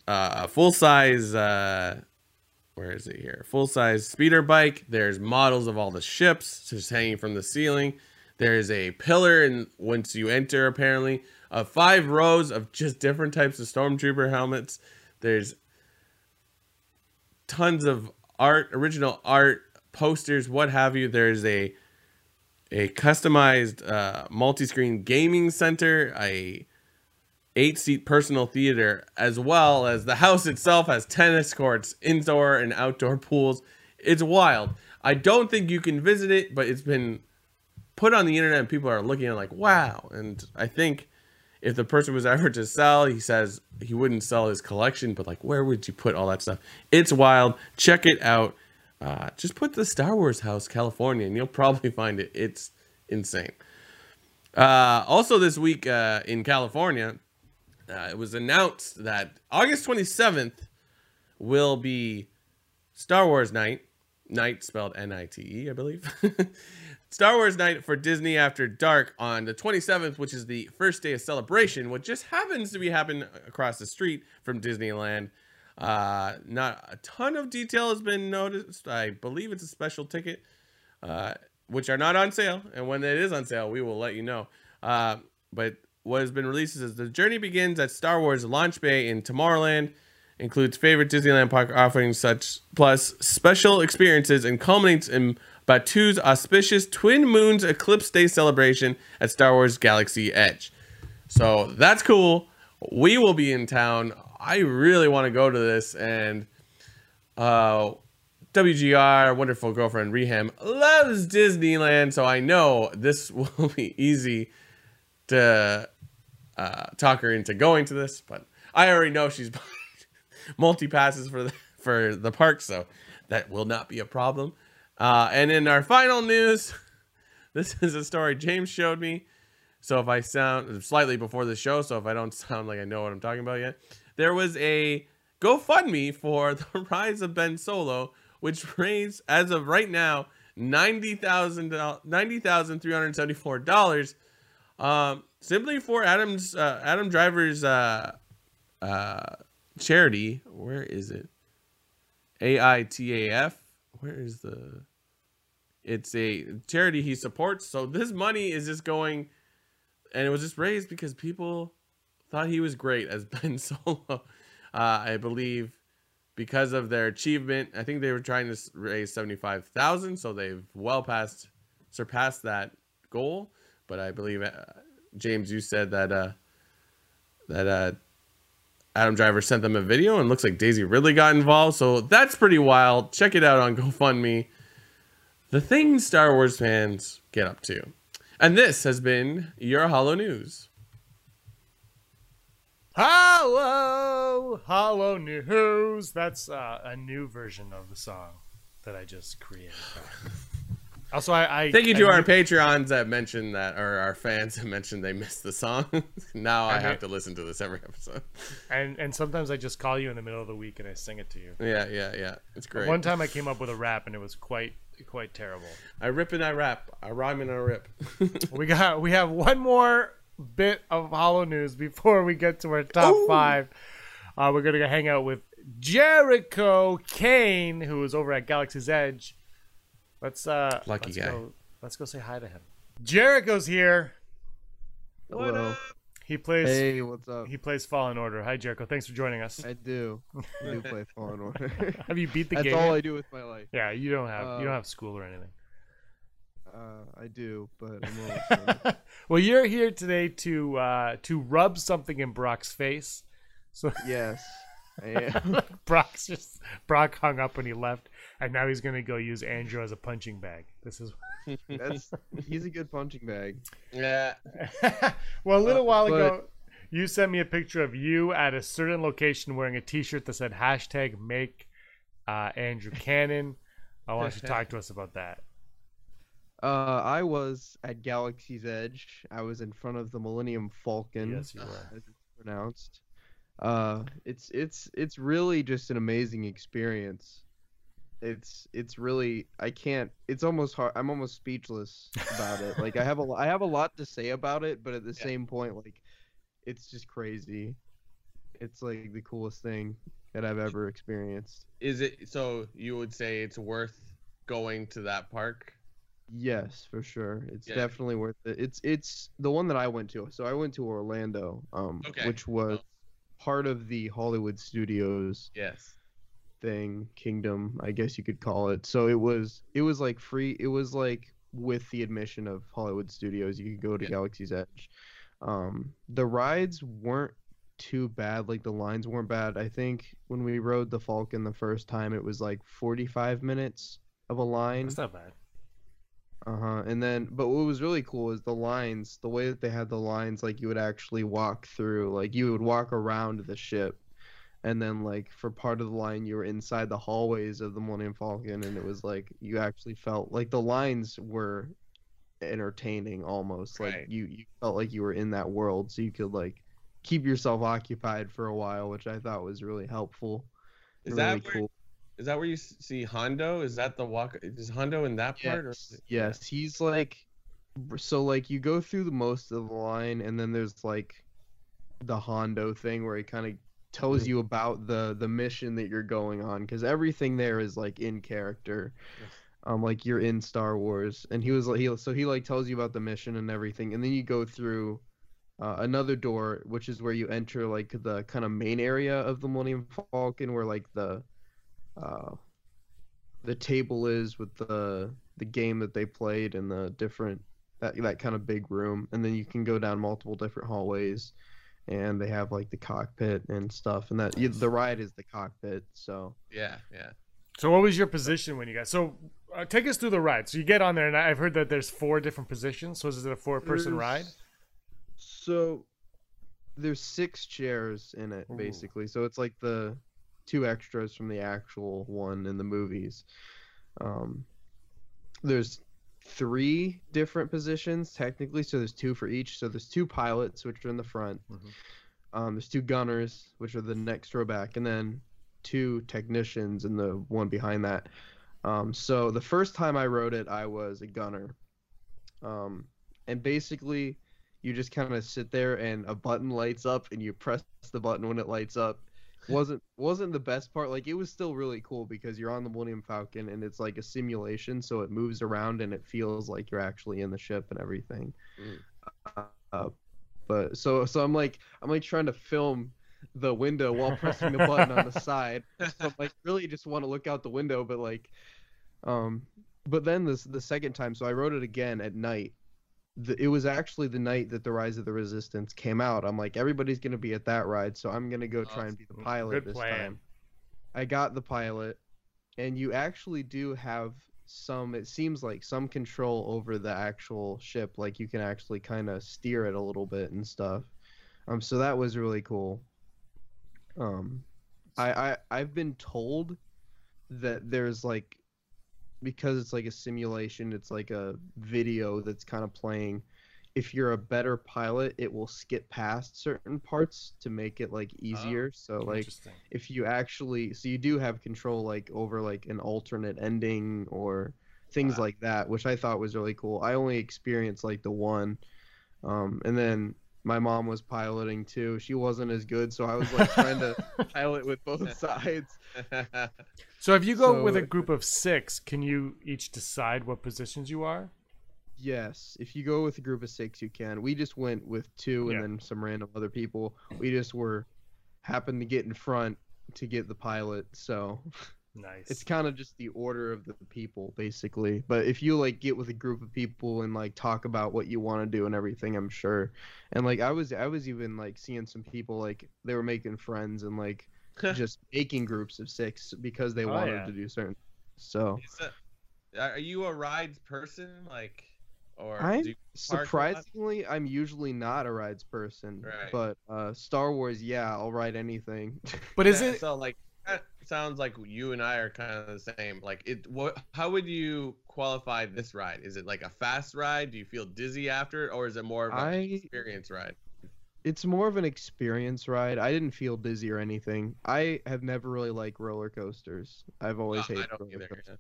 uh, a full size. Uh, where is it here? Full size speeder bike. There's models of all the ships just hanging from the ceiling. There's a pillar, and once you enter, apparently, of five rows of just different types of stormtrooper helmets. There's tons of art, original art, posters, what have you. There's a a customized uh, multi-screen gaming center, a eight-seat personal theater, as well as the house itself has tennis courts, indoor and outdoor pools. It's wild. I don't think you can visit it, but it's been put on the internet and people are looking at like wow and i think if the person was (laughs) ever to sell he says he wouldn't sell his collection but like where would you put all that stuff it's wild check it out uh, just put the star wars house california and you'll probably find it. It's insane. Uh, also this week uh, in california uh, it was announced that august 27th will be star wars night. Night spelled n-i-t-e i believe. (laughs) Star Wars Night for Disney After Dark on the 27th, which is the first day of celebration, what just happens to be happening across the street from Disneyland. Uh, not a ton of detail has been noticed. I believe it's a special ticket, uh, which are not on sale. And when it is on sale, we will let you know. Uh, but what has been released is the journey begins at Star Wars Launch Bay in Tomorrowland. Includes favorite Disneyland park offerings such plus special experiences and culminates in Batuu's auspicious Twin Moons Eclipse Day celebration at Star Wars Galaxy Edge. So that's cool. We will be in town. I really want to go to this, and uh, WGR, wonderful girlfriend Reham, loves Disneyland, so I know this (laughs) will be easy to uh, talk her into going to this. But I already know she's (laughs) buying multi passes for the for the park, so that will not be a problem. Uh, and in our final news, (laughs) this is a story James showed me. So if I sound slightly before the show, so if I don't sound like I know what I'm talking about yet, there was a GoFundMe for (laughs) the rise of Ben Solo, which raised as of right now ninety thousand ninety thousand three hundred seventy four dollars, um, simply for Adam's uh, Adam Driver's uh, uh, charity. Where is it? AITAF. Where is the? It's a charity he supports. So this money is just going, and it was just raised because people thought he was great as (laughs) Ben Solo. Uh, I believe because of their achievement. I think they were trying to raise seventy five thousand, so they've well past surpassed that goal. But I believe uh, James, you said that uh, that uh, Adam Driver sent them a video, and looks like Daisy Ridley got involved. So that's pretty wild. Check it out on (laughs) GoFundMe. The things Star Wars fans get up to. And this has been your Hollow News. Hello, Hollow News. That's uh, a new version of the song that I just created. Also, I, I Thank you to I, our Patreons that mentioned that, or our fans that mentioned they missed the song. (laughs) now I Okay. have to listen to this every episode. and and sometimes I just call you in the middle of the week and I sing it to you. Yeah, yeah, yeah. It's great. One time I came up with a rap and it was quite quite terrible. I rip and I rap. I rhyme and I rip. (laughs) We got we have one more bit of Hollow News before we get to our top Ooh. five. Uh, we're gonna go hang out with Jericho Kane, who is over at Galaxy's Edge. Let's uh Lucky let's guy. Go, let's go say hi to him. Jericho's here. Hello. He plays Hey, what's up? he plays Fallen Order. Hi Jericho, thanks for joining us. I do. I do (laughs) play Fallen Order. Have you beat the That's game? That's all? I do with my life. Yeah, you don't have you Uh, don't have school or anything. Uh, I do, but I'm almost. (laughs) Well, you're here today to uh, to rub something in Brock's face. So (laughs) yes, I am. (laughs) Brock's just Brock hung up when he left, and now he's gonna go use Andrew as a punching bag. This is That's he's a good punching bag. yeah. well, a little Uh, while but- ago, you sent me a picture of you at a certain location wearing a T-shirt that said hashtag Make uh, Andrew Cannon. I want you to talk to us about that. Uh, I was at Galaxy's Edge. I was in front of the Millennium Falcon, Yes, you were. as it's pronounced. Uh, it's it's it's really just an amazing experience. It's it's really I can't. It's almost hard. I'm almost speechless about it. Like I have a (laughs) I have a lot to say about it, but at the same point, like it's just crazy. It's like the coolest thing that I've ever experienced. Is it so? You would say it's worth going to that park? Yes, for sure. It's Yeah. definitely worth it. It's it's the one that I went to. So I went to Orlando, um, Okay. which was part of the Hollywood Studios Yes. thing, kingdom, I guess you could call it. So it was it was like free. It was like with the admission of Hollywood Studios, you could go to Yeah. Galaxy's Edge. Um, the rides weren't too bad. Like the lines weren't bad. I think when we rode the Falcon the first time, it was like 45 minutes of a line. That's not bad. Uh huh. And then, but what was really cool is the lines, the way that they had the lines, like you would actually walk through, like you would walk around the ship, and then like for part of the line, you were inside the hallways of the Millennium Falcon, and it was like you actually felt like the lines were entertaining almost, like Right. you you felt like you were in that world, so you could like keep yourself occupied for a while, which I thought was really helpful. Is and that where, cool? Is that where you see Hondo? Is that the walk? Is Hondo in that part? Or Yes, yes, he's like, so like you go through the most of the line, and then there's like the Hondo thing where he kind of tells Mhm. you about the the mission that you're going on, because everything there is like in character, Yes. um, like you're in Star Wars, and he was like, he so he like tells you about the mission and everything, and then you go through. Uh, another door, which is where you enter like the kind of main area of the Millennium Falcon, where like the uh, the table is with the the game that they played and the different that that kind of big room and then you can go down multiple different hallways and they have like the cockpit and stuff and that the ride is the cockpit so Yeah, yeah. So what was your position when you got? So uh, take us through the ride. So you get on there, and I've heard that there's four different positions. So is it a four-person ride? So there's six chairs in it Ooh. basically so it's like the two extras from the actual one in the movies. Um there's three different positions technically. So there's two for each. So there's two pilots which are in the front. Mhm. um there's two gunners which are the next row back and then two technicians in the one behind that. Um so the first time i wrote it i was a gunner. Um and basically you just kind of sit there and a button lights up and you press the button when it lights up wasn't wasn't the best part like it was still really cool because you're on the Millennium Falcon and it's like a simulation so it moves around and it feels like you're actually in the ship and everything Mm. uh, but so so I'm like I'm like trying to film the window while pressing the button on the (laughs) side so I'm like really just want to look out the window but like um but then this the second time so I wrote it again at night the, it was actually the night that the Rise of the Resistance came out. I'm like, everybody's gonna be at that ride, so I'm gonna go try and be the pilot Good this plan. time. I got the pilot, and you actually do have some. It seems like some control over the actual ship. Like you can actually kind of steer it a little bit and stuff. Um, so that was really cool. Um, I I I've been told that there's like because it's like a simulation, it's like a video that's kind of playing. If you're a better pilot, it will skip past certain parts to make it like easier. so like if you actually so you do have control like over like an alternate ending or things Wow. like that, which I thought was really cool. I only experienced like the one. Um and then my mom was piloting too. She wasn't as good, so I was like trying to (laughs) pilot with both (laughs) sides. So if you go with a group of six, can you each decide what positions you are? Yes, if you go with a group of six, you can. We just went with two, and Yeah. then some random other people. We just were happened to get in front to get the pilot, so (laughs) Nice. it's kind of just the order of the people, basically. But if you like get with a group of people and like talk about what you want to do and everything, I'm sure. And like I was, I was even like seeing some people like they were making friends and like (laughs) just making groups of six because they Oh, wanted yeah. to do certain. So that- are you a rides person? Like, or I'm do you park a lot? surprisingly, I'm usually not a rides person, Right. but uh, Star Wars, yeah, I'll ride anything. but is Yeah, it? so like that sounds like you and I are kind of the same. Like it what how would you qualify this ride? Is it like a fast ride? Do you feel dizzy after it or is it more of an I experience ride? it's more of an experience ride. I didn't feel dizzy or anything. I have never really liked roller coasters. I've always Oh, hated don't roller either. coasters.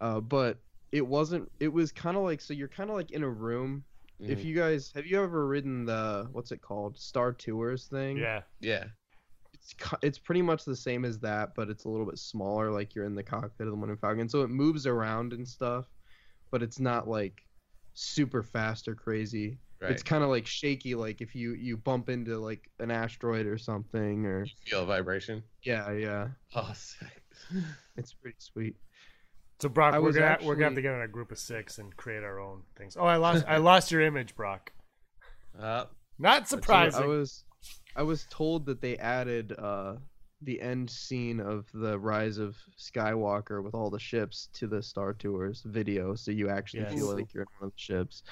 Uh, but it wasn't. It was kind of like so. You're kind of like in a room. yeah. If you guys have you ever ridden the what's it called Star Tours thing? Yeah. yeah. It's it's pretty much the same as that, but it's a little bit smaller. Like you're in the cockpit of the Millennium Falcon, so it moves around and stuff, but it's not like super fast or crazy. Right. It's kind of like shaky, like if you you bump into like an asteroid or something, or you feel a vibration. yeah, yeah, Oh, sick. (laughs) it's pretty sweet. So Brock, I we're gonna we're gonna have to get in a group of six and create our own things. Oh, I lost I (laughs) lost your image, Brock. Uh, Not So surprising. I was I was told that they added uh the end scene of the Rise of Skywalker with all the ships to the Star Tours video, so you actually Yes. feel like you're in one of the ships.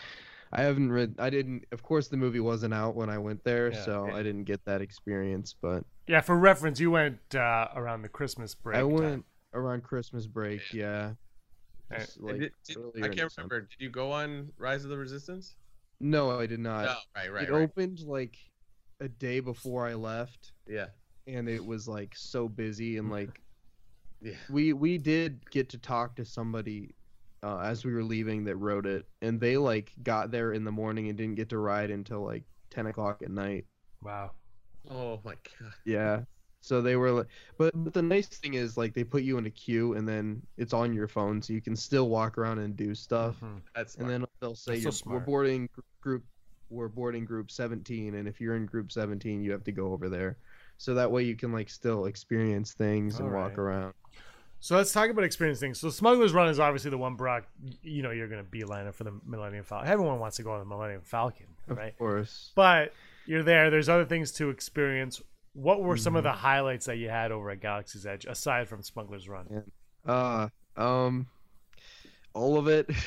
I haven't read. I didn't. Of course, the movie wasn't out when I went there, Yeah. so I didn't get that experience. But Yeah, for reference, you went uh, around the Christmas break. I time. went around Christmas break. Yeah. Just, And like, did- did- I can't remember. Did you go on Rise of the Resistance? No, I did not. no, right, right, it right. opened like a day before I left, Yeah, and it was like so busy and like yeah. we we did get to talk to somebody uh, as we were leaving that wrote it, and they like got there in the morning and didn't get to ride until like ten o'clock at night. Wow. Oh my god. Yeah. So they were like, but, but the nice thing is like they put you in a queue and then it's on your phone, so you can still walk around and do stuff. Mhm. That's And then they'll say That's so you're, we're boarding group, we're boarding group 17, and if you're in group 17, you have to go over there. So that way you can like still experience things and walk around. So let's talk about experience things. So Smuggler's Run is obviously the one, Brock. You know, you're going to beeline it for the Millennium Falcon. Everyone wants to go on the Millennium Falcon, right? Of course. But you're there. There's other things to experience. What were some of Mm-hmm. the highlights that you had over at Galaxy's Edge aside from Smuggler's Run? Uh, um, all of it. (laughs)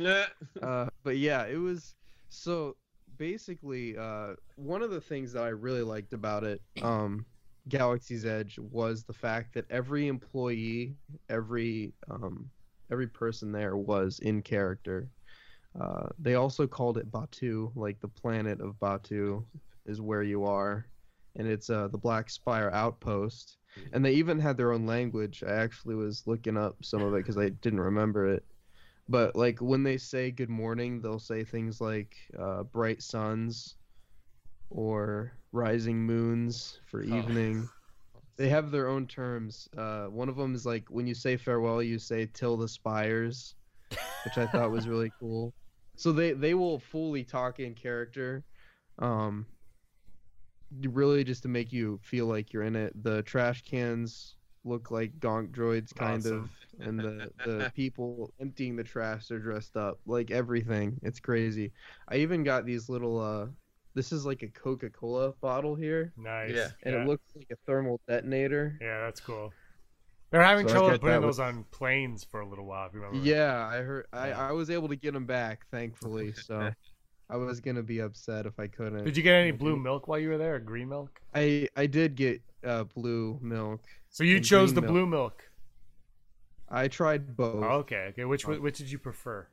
Yeah. uh, but yeah, it was so basically uh, one of the things that I really liked about it, um, Galaxy's Edge, was the fact that every employee, every um, every person there was in character. Uh, they also called it Batuu, like the planet of Batuu is where you are, and it's uh, the Black Spire outpost. And they even had their own language. I actually was looking up some of it because I didn't remember it but like when they say good morning they'll say things like uh, bright suns or rising moons for Oh. evening. They have their own terms. Uh, one of them is like when you say farewell you say till the spires which i thought was really (laughs) cool. So they they will fully talk in character um really just to make you feel like you're in it. The trash cans look like gonk droids kind Awesome. of and the the (laughs) people emptying the trash are dressed up like everything it's crazy i even got these little uh this is like a coca-cola bottle here Nice. Yeah. and yeah. it looks like a thermal detonator Yeah, that's cool. They're having So trouble putting that those on planes for a little while. If you remember. yeah i heard i Yeah. i was able to get them back thankfully (laughs) so i was gonna be upset if i couldn't Did you get any blue milk while you were there, or green milk? i i did get uh blue milk So you chose the milk. blue milk. I tried both Oh, okay, okay. Which which did you prefer?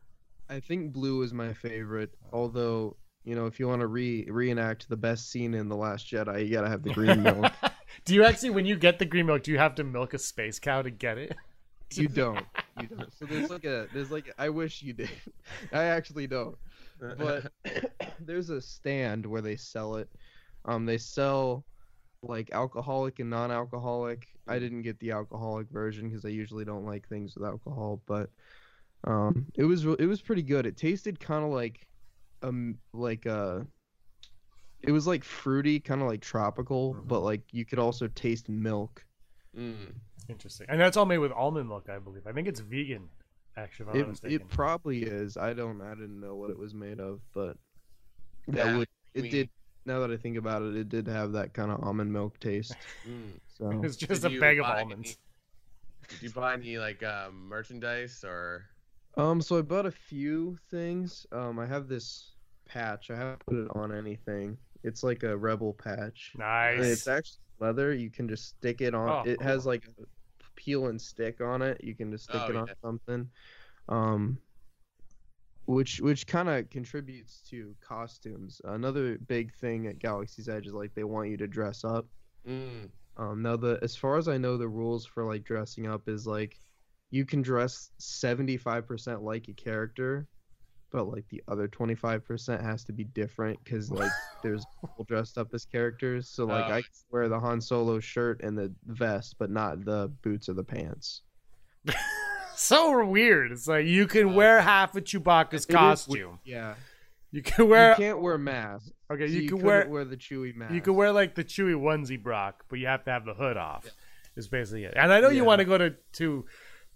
I think blue is my favorite. Although, you know, if you want to re reenact the best scene in the Last Jedi, you gotta have the green milk. (laughs) do you actually, when you get the green milk, do you have to milk a space cow to get it? you don't. You don't. So there's like a there's like I wish you did. (laughs) I actually don't. But (laughs) there's a stand where they sell it. Um, they sell like alcoholic and non-alcoholic. I didn't get the alcoholic version because I usually don't like things with alcohol, but um, it was it was pretty good. It tasted kind of like um like uh it was like fruity, kind of like tropical, but like you could also taste milk. Mm. Interesting. And that's all made with almond milk, I believe. I think it's vegan, actually. If I'm It, it probably is. I don't. I didn't know what it was made of, but that Yeah, would. It we- did. Now that I think about it, it did have that kind of almond milk taste. (laughs) Mm. So it's just Did a bag of buy almonds. Did you buy any like um, merchandise or? Um, so I bought a few things. Um, I have this patch. I haven't put it on anything. It's like a rebel patch. And Nice. It's actually leather. You can just stick it on. Oh, it has like a peel and stick on it. You can just stick Oh, it on something. Um, which which kind of contributes to costumes. Another big thing at Galaxy's Edge is like they want you to dress up. Mm. Um, now the as far as I know, the rules for like dressing up is like you can dress seventy five percent like a character, but like the other twenty five percent has to be different because like (laughs) there's people dressed up as characters. So like Oh, I can wear the Han Solo shirt and the vest, but not the boots or the pants. (laughs) so weird. It's like you can wear half of Chewbacca's It is costume. Yeah, You can wear. you can't wear masks. okay. so You, you can couldn't wear wear the Chewie mask. you can wear like the Chewie onesie Brock, but you have to have the hood off. Is basically it. And I know you want to go to to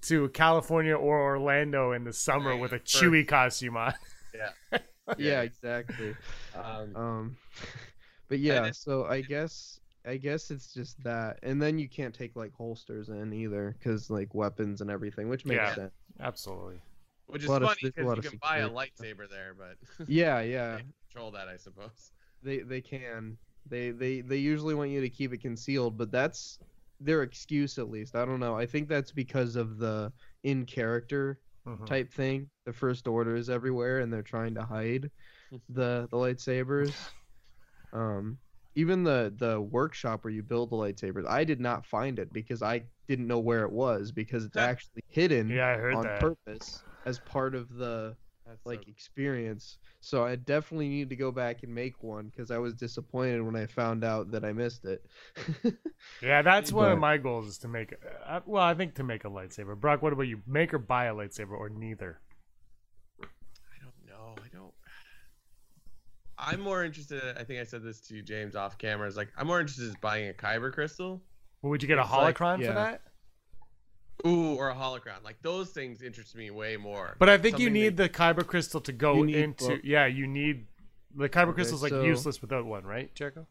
to California or Orlando in the summer with a For- Chewie costume on. Yeah, (laughs) yeah, exactly. (laughs) Um, Um, (laughs) but yeah, so I guess I guess it's just that, and then you can't take like holsters in either, because like weapons and everything, which makes Yeah. sense. Absolutely. Which is funny because you of can buy a security lightsaber there, but (laughs) Yeah, yeah, control that, I suppose. they they can. They they they usually want you to keep it concealed, but that's their excuse at least. I don't know. I think that's because of the in character Mhm. type thing. The first order is everywhere, and they're trying to hide (laughs) the the lightsabers. Um, even the the workshop where you build the lightsabers, I did not find it because I didn't know where it was because it's actually hidden Yeah, I heard on that. purpose as part of the That's like so- experience. So I definitely need to go back and make one because I was disappointed when I found out that I missed it. (laughs) Yeah, that's one of my goals is to make. Uh, well, I think to make a lightsaber. Brock, what about you? Make or buy a lightsaber, or neither? I don't know. I don't. I'm more interested. I think I said this to you, James, off camera. Is like I'm more interested in buying a kyber crystal, Well, would you get a It's like- holocron for yeah. that? ooh, or a holocron. Like those things interest me way more. But I think you need that- the kyber crystal to go need into. both. Yeah, you need the kyber Okay, crystal's like so- useless without one, right, Jericho?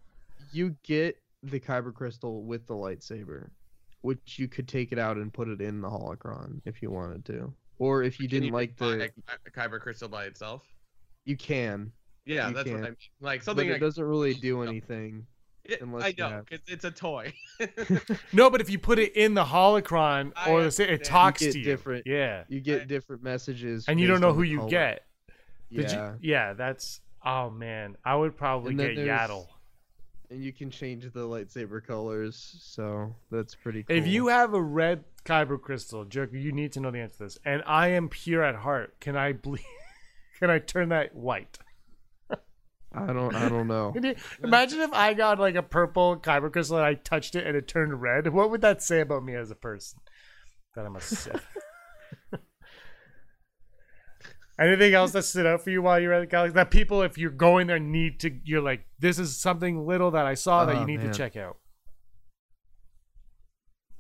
you get the kyber crystal with the lightsaber, which you could take it out and put it in the holocron if you wanted to, or if you Can didn't like the, a, a kyber crystal by itself. you can, Yeah, You that's what. I mean. Like something but something it like doesn't really (laughs) do anything. it, unless I you know because it's a toy. (laughs) No, but if you put it in the holocron or the, it talks You get to you. different- Yeah, You I- get different messages, and you don't know who you color. get. Yeah, you? Yeah, that's. Oh man, I would probably And get Yaddle. and you can change the lightsaber colors, so that's pretty cool. If you have a red kyber crystal, Jerk, you need to know the answer to this. And I am pure at heart. Can I ble- (laughs) Can I turn that white? I don't, I don't know. (laughs) Imagine if I got like a purple kyber crystal and I touched it and it turned red? What would that say about me as a person? That I'm a Sith. (laughs) Anything else that stood out for you while you were at the galaxy? That people, if you're going there, need to. You're like, this is something little that I saw that Oh, you need man. to check out.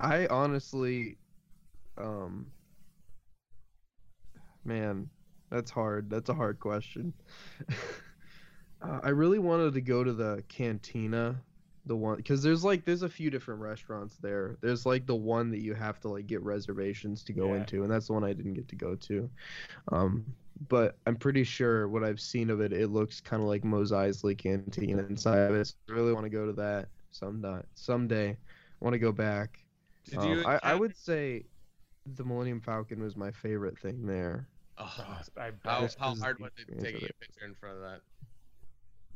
I honestly, um, man, that's hard. That's a hard question. (laughs) uh, I really wanted to go to the cantina, the one because there's like there's a few different restaurants there. There's like the one that you have to like get reservations to go Yeah. into, and that's the one I didn't get to go to. Um, but I'm pretty sure what I've seen of it, it looks kind of like Mos Eisley Cantina inside of it. So I really want to go to that someday. Someday, I want to go back. Did Um, you? I, I would say the Millennium Falcon was my favorite thing there. Oh, I how Just how 'cause hard the was it experience taking a picture in front of that?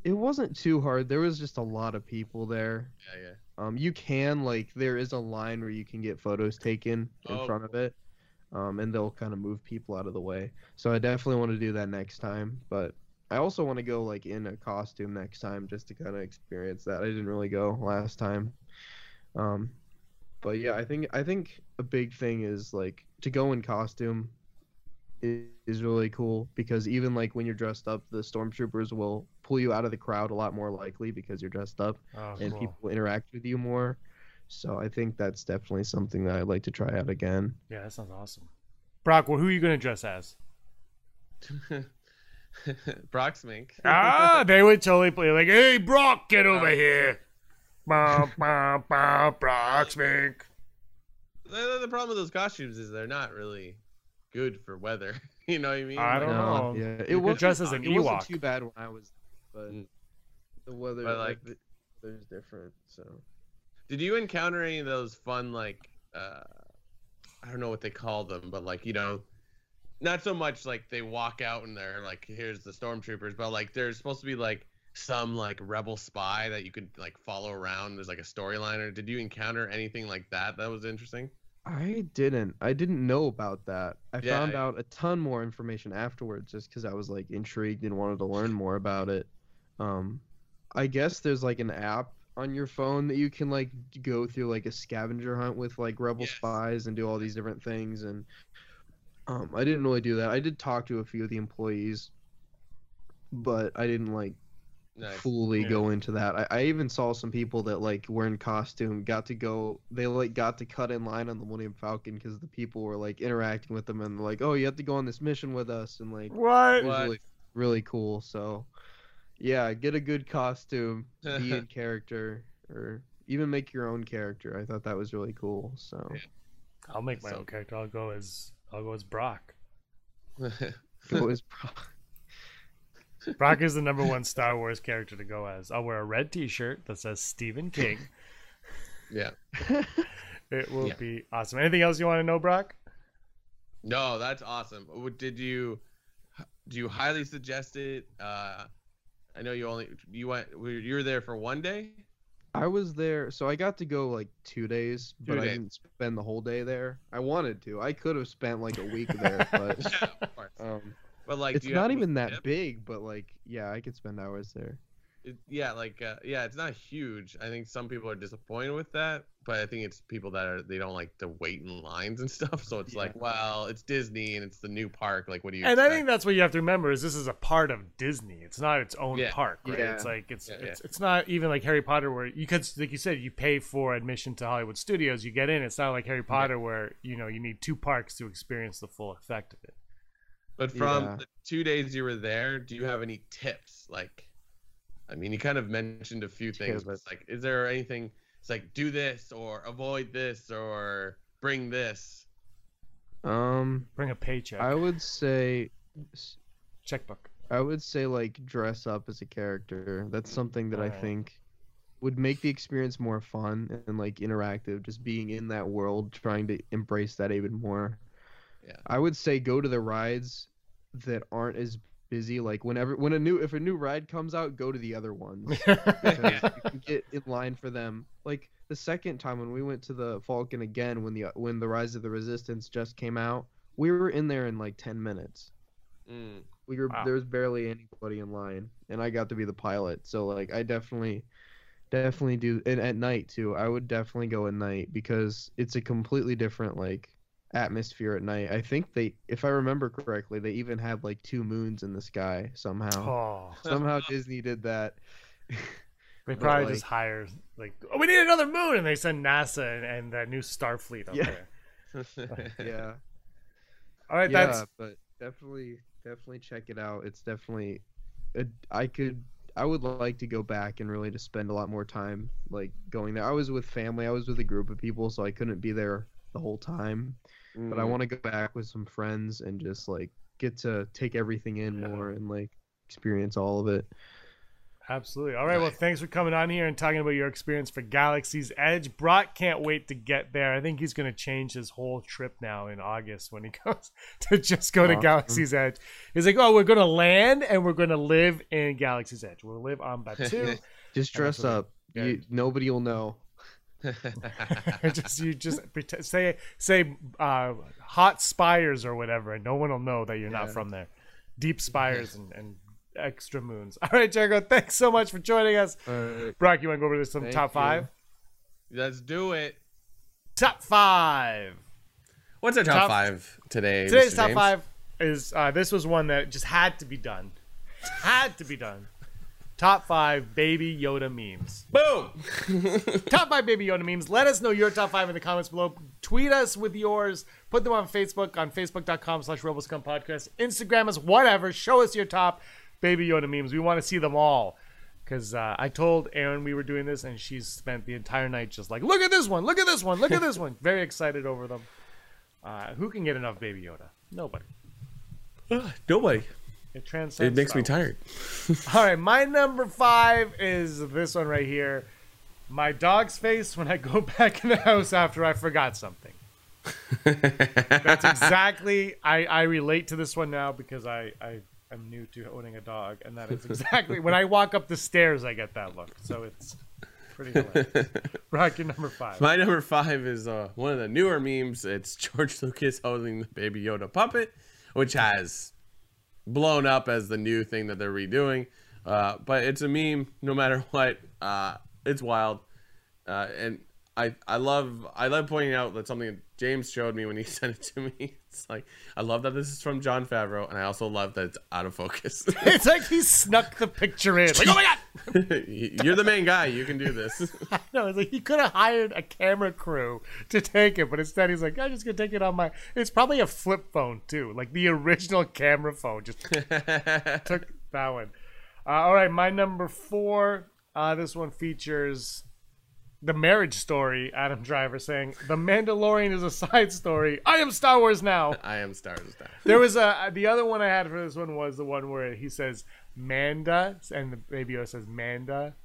It wasn't too hard. There was just a lot of people there. Yeah, yeah. Um, you can like there is a line where you can get photos taken in Oh, front of it, um, and they'll kind of move people out of the way. So I definitely want to do that next time. But I also want to go like in a costume next time just to kind of experience that. I didn't really go last time. Um, but yeah, I think I think a big thing is like to go in costume i- is really cool because even like when you're dressed up, the stormtroopers will pull you out of the crowd a lot more likely because you're dressed up Oh, and cool. people interact with you more. So I think that's definitely something that I'd like to try out again. Yeah, that sounds awesome. Brock, well, who are you going to dress as? (laughs) Brock's mink. (laughs) ah, they would totally play like, "Hey, Brock, get over here." Bah, bah, bah, Brock's mink. The, the problem with those costumes is they're not really good for weather. (laughs) you know what I mean? I don't Like, know. Yeah, it was dress as an it wasn't too bad when I was, but Mm. the weather But, like like- the weather's different. So Did you encounter any of those fun like uh I don't know what they call them, but like, you know, not so much like they walk out and they're like, here's the stormtroopers, but like there's supposed to be like some like rebel spy that you could like follow around. There's like a storyline or did you encounter anything like that that was interesting? I didn't. I didn't know about that. I Yeah, found yeah. out a ton more information afterwards, just because I was like intrigued and wanted to learn more about it. Um, I guess there's like an app on your phone that you can like go through like a scavenger hunt with like rebel Yes. spies and do all these different things. And um, I didn't really do that. I did talk to a few of the employees, but I didn't like Nice. fully Yeah. go into that. I, I even saw some people that like were in costume got to go. They like got to cut in line on the Millennium Falcon because the people were like interacting with them and like, oh, you have to go on this mission with us and like What? it was What? really really cool. So yeah, get a good costume, be in (laughs) character, or even make your own character. I thought that was really cool. So I'll make my So- own character. I'll go as I'll go as Brock. (laughs) go as Brock. (laughs) Brock is the number one Star Wars character to go as. I'll wear a red T-shirt that says Stephen King. yeah. It will Yeah. be awesome. Anything else you want to know, Brock? No, that's awesome. Did you do you highly suggest it? Uh, I know you only you went you were there for one day. I was there, so I got to go like two days, but I didn't spend the whole day there. I wanted to. I could have spent like a week there, (laughs) but Yeah, of um, But like, it's do you have not even that tips? big. But like, yeah, I could spend hours there. It, yeah, like uh, yeah, it's not huge. I think some people are disappointed with that, but I think it's people that are they don't like to wait in lines and stuff. So it's like, well, it's Disney and it's the new park. Like, what do you? And I think that's what you have to remember is this is a part of Disney. It's not its own Yeah. park, right? Yeah. It's like it's Yeah, it's it's not even like Harry Potter where you could like you said you pay for admission to Hollywood Studios, you get in. It's not like Harry Potter where you know you need two parks to experience the full effect of it. But from Yeah. the two days you were there, do you have any tips? Like, I mean, you kind of mentioned a few things, but it's like, is there anything? It's like, do this or avoid this or bring this. Um, Bring a paycheck, I would say, checkbook. I would say like dress up as a character. That's something that I Alright. think would make the experience more fun and like interactive. Just being in that world, trying to embrace that even more. Yeah. I would say go to the rides that aren't as busy. Like whenever when a new if a new ride comes out, go to the other ones. (laughs) because you can get in line for them. Like the second time when we went to the Falcon again, when the when the Rise of the Resistance just came out, we were in there in like ten minutes. Mm. We were Wow. there was barely anybody in line, and I got to be the pilot. So like I definitely, definitely do. And at night too, I would definitely go at night because it's a completely different like atmosphere at night. I think they, if I remember correctly, they even had like two moons in the sky somehow. Oh, (laughs) Somehow Disney did that. they probably like- just hire like, oh, we need another moon, and they send NASA and, and that new Starfleet up Yeah. there. (laughs) yeah. (laughs) All right, yeah, that's but definitely, definitely check it out. It's definitely, it, I could, I would like to go back and really just spend a lot more time like going there. I was with family, I was with a group of people, so I couldn't be there the whole time. But I Mm. want to go back with some friends and just like get to take everything in Yeah. more and like experience all of it. Absolutely. All right. Well, thanks for coming on here and talking about your experience for Galaxy's Edge. Brock can't wait to get there. I think he's going to change his whole trip now in August when he (laughs) goes to just go to Galaxy's Edge. He's like, oh, we're going to land and we're going to live in Galaxy's Edge. We'll live on Batuu. (laughs) Just dress up. You, nobody will know. Just you just pretend, say say uh, hot spires or whatever, and no one will know that you're not from there. Deep spires (laughs) and, and extra moons. All right, Jericho. Thanks so much for joining us. Alright. Brock, you want to go over to some Thank top you. five? Let's do it. Top five. What's our top, Top- five today? Today's top five is uh, this was one that just had to be done. Had to be done. Top five baby Yoda memes. Boom. (laughs) top five baby Yoda memes. Let us know your top five in the comments below. Tweet us with yours. Put them on Facebook on Facebook.com slash Rebel Scum Podcast. Instagram us, whatever. Show us your top baby Yoda memes. We want to see them all. Because uh, I told Erin we were doing this, and she's spent the entire night just like, look at this one, look at this one, look at this one. (laughs) Very excited over them. Uh, who can get enough baby Yoda? Nobody. Nobody. It transcends. It makes me tired. (laughs) (laughs) All right, my number five is this one right here. My dog's face when I go (laughs) back in the house after I forgot something. That's exactly. I I relate to this one now because I I am new to owning a dog, and that is exactly when I walk up the stairs I get that look. So it's pretty hilarious. Rock your number five. My number five is uh, one of the newer memes. It's George Lucas holding the Baby Yoda puppet, which has blown up as the new thing that they're redoing. Uh, but it's a meme, no matter (laughs) what. Uh, it's wild, uh, and I I love I love pointing out that something James showed me when he (laughs) sent it to me. It's like I love that this is from Jon Favreau, and I also love that it's out of focus. (laughs) It's like he snuck the picture in. Like, oh my god! (laughs) You're the main guy. You can do this. No, it's like he could have hired a camera crew to take it, but instead he's like, I'm just gonna take it on my. It's probably a flip phone too, like the original camera phone. Just took that one. Uh, all right, my number four. Uh, this one features the marriage story. Adam Driver saying the Mandalorian is a side story. I am Star Wars now. (laughs) I am Star Wars. Star. There was a the other one I had for this one was the one where he says Manda and the baby Yoda says Manda.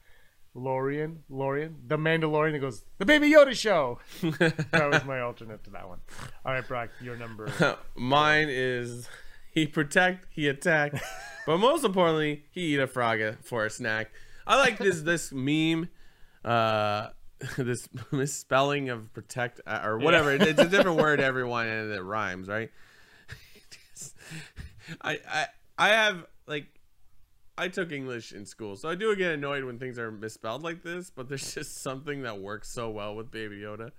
Lorian, Lorian, the Mandalorian. It goes the Baby Yoda show. (laughs) that was my alternate to that one. All right, Brock, your number. (laughs) Mine is he protect, he attack, but most importantly, he eat a frog for a snack. I like this this meme, uh, (laughs) this (laughs) misspelling of protect uh, or whatever. It's a (laughs) different word everyone and it rhymes, right? I I I have like I took English in school, so I do get annoyed when things are misspelled like this. But there's just something that works so well with Baby Yoda.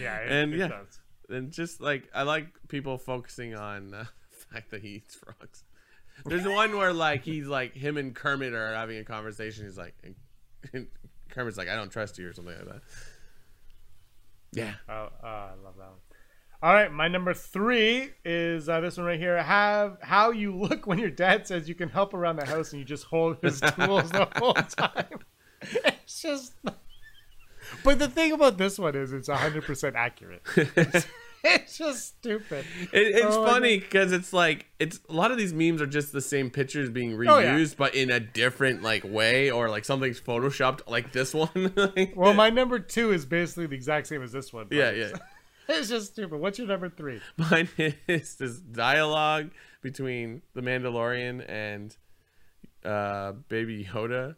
Yeah, it, And yeah. does. and just like I like people focusing on uh, the fact that he eats frogs. There's one where like he's like him and Kermit are having a conversation. He's like, Kermit's like, "I don't trust you" or something like that. Yeah, Oh, oh, I love that one. All right, my number three is uh, this one right here. Have how you look when your dad says you can help around the house and you just hold his (laughs) tools the whole time. It's just. But the thing about this one is it's 100% accurate. (laughs) (laughs) it's just stupid. it, it's Oh, funny because it's like it's a lot of these memes are just the same pictures being reused, Oh, yeah. but in a different like way, or like something's photoshopped, like this one. (laughs) Well, my number two is basically the exact same as this one. yeah, yeah. (laughs) It's just stupid. What's your number three? Mine is this dialogue between the Mandalorian and uh, Baby Yoda.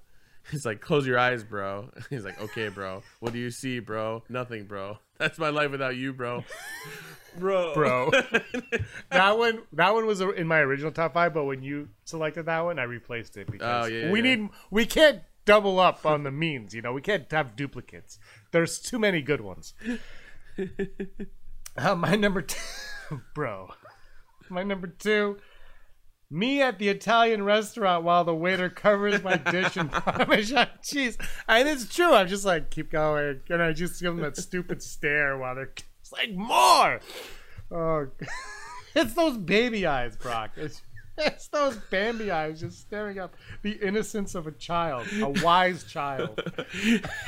He's like, "Close your eyes, bro." He's like, "Okay, bro. What do you see, bro? Nothing, bro. That's my life without you, bro." (laughs) Bro, Bro. (laughs) that one that one was in my original top five, but when you selected that one, I replaced it because Oh, yeah, we yeah. need we can't double up on the means. You know, we can't have duplicates. There's too many good ones. (laughs) Uh, my number two, bro. My number two. Me at the Italian restaurant while the waiter covers my dish in (laughs) Parmesan cheese. And it's true. I'm just like, keep going. And I just give them that stupid stare while they're it's like, more. Oh, (laughs) it's those baby eyes, Brock. It's, it's those Bambi eyes just staring up the innocence of a child, a wise child. (laughs)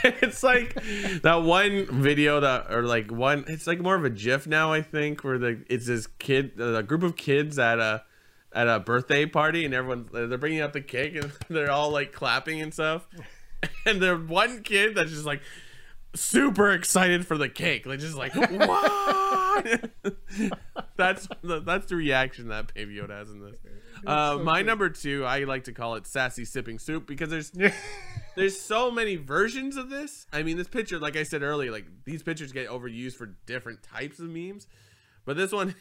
it's like that one video that, or like one. It's like more of a GIF now, I think, where the it's this kid, a group of kids at a at a birthday party, and everyone they're bringing out the cake, and (laughs) they're all like clapping and stuff. (laughs) And the one kid that's just like super excited for the cake, like just like (laughs) what? that's the, that's the reaction that Baby Yoda has in this. Uh, my number two, I like to call it sassy sipping soup because there's there's so many versions of this. I mean, this picture, like I said earlier, like these pictures get overused for different types of memes, but this one,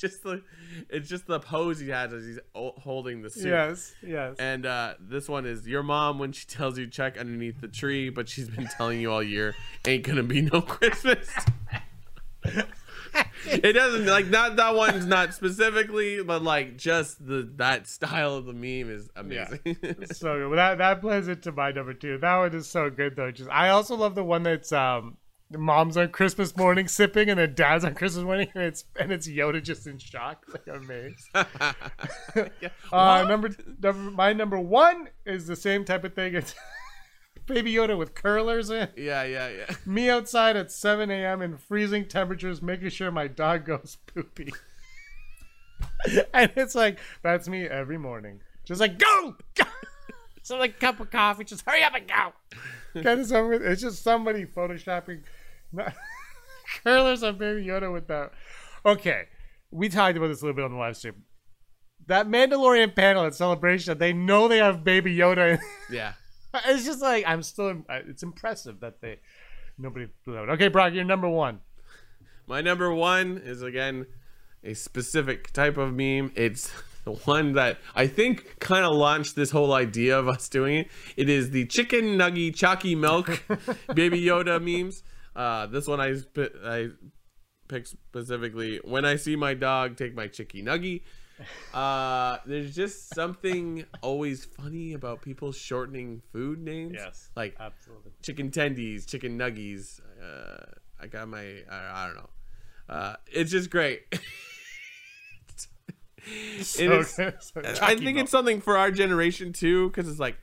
just the it's just the pose he has as he's holding the soup. yes, yes. And uh, this one is your mom when she tells you check underneath the tree, but she's been telling you all year ain't gonna be no (laughs) Christmas. it doesn't like not that one's not specifically, but like just the that style of the meme is amazing. so good. Well, that that plays into my number two. That one is so good though. Just I also love the one that's um mom's on Christmas morning sipping and then dad's on Christmas morning and it's and it's Yoda just in shock, like amazed. (laughs) uh, number number my number one is the same type of thing. It's (laughs) Baby Yoda with curlers in. yeah, yeah, yeah. Me outside at 7 a.m. in freezing temperatures, making sure my dog goes poopy. (laughs) and it's like, that's me every morning. Just like, go! go! so, like, cup of coffee, just hurry up and go! kind of something. It's just somebody photoshopping curlers on Baby Yoda with that. Okay, we talked about this a little bit on the live stream. That Mandalorian panel at Celebration, they know they have Baby Yoda. in- (laughs) Yeah. it's just like I'm still. It's impressive that they nobody blew out. Okay, Brock, you're number one. My number one is again a specific type of meme. It's (laughs) the one that I think kind of launched this whole idea of us doing it. It is the chicken nuggy chalky milk (laughs) baby Yoda memes. Uh, this one I I picked specifically when I see my dog take my chicky nuggy. Uh, there's just something always funny about people shortening food names. Yes, like absolutely. chicken tendies, chicken nuggies. Uh, I got my, I, I don't know. Uh, it's just great. (laughs) So So I think it's something for our generation too, because it's like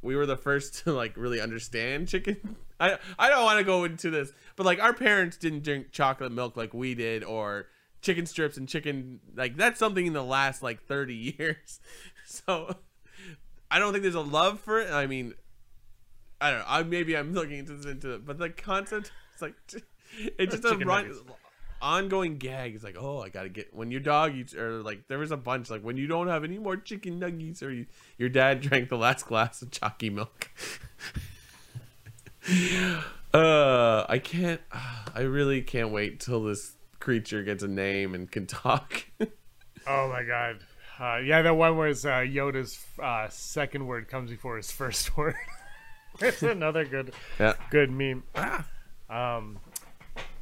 we were the first to like really understand chicken. I I don't want to go into this, but like our parents didn't drink chocolate milk like we did, or chicken strips and chicken like that's something in the last like 30 (laughs) years. So I don't think there's a love for it. I mean, I don't know. I maybe I'm looking into this into it, but the concept it's like (laughs) it's just a run, ongoing gag. It's like, oh, I gotta get when your dog eats, or like there was a bunch like when you don't have any more chicken nuggets, or you, your dad (laughs) drank the last glass of chalky milk. Uh, I can't. I really can't wait till this creature gets a name and can talk. (laughs) Oh my god. Uh, yeah, that one was uh, Yoda's uh, second word comes before his first (laughs) word. it's another good, yeah. good meme. Um,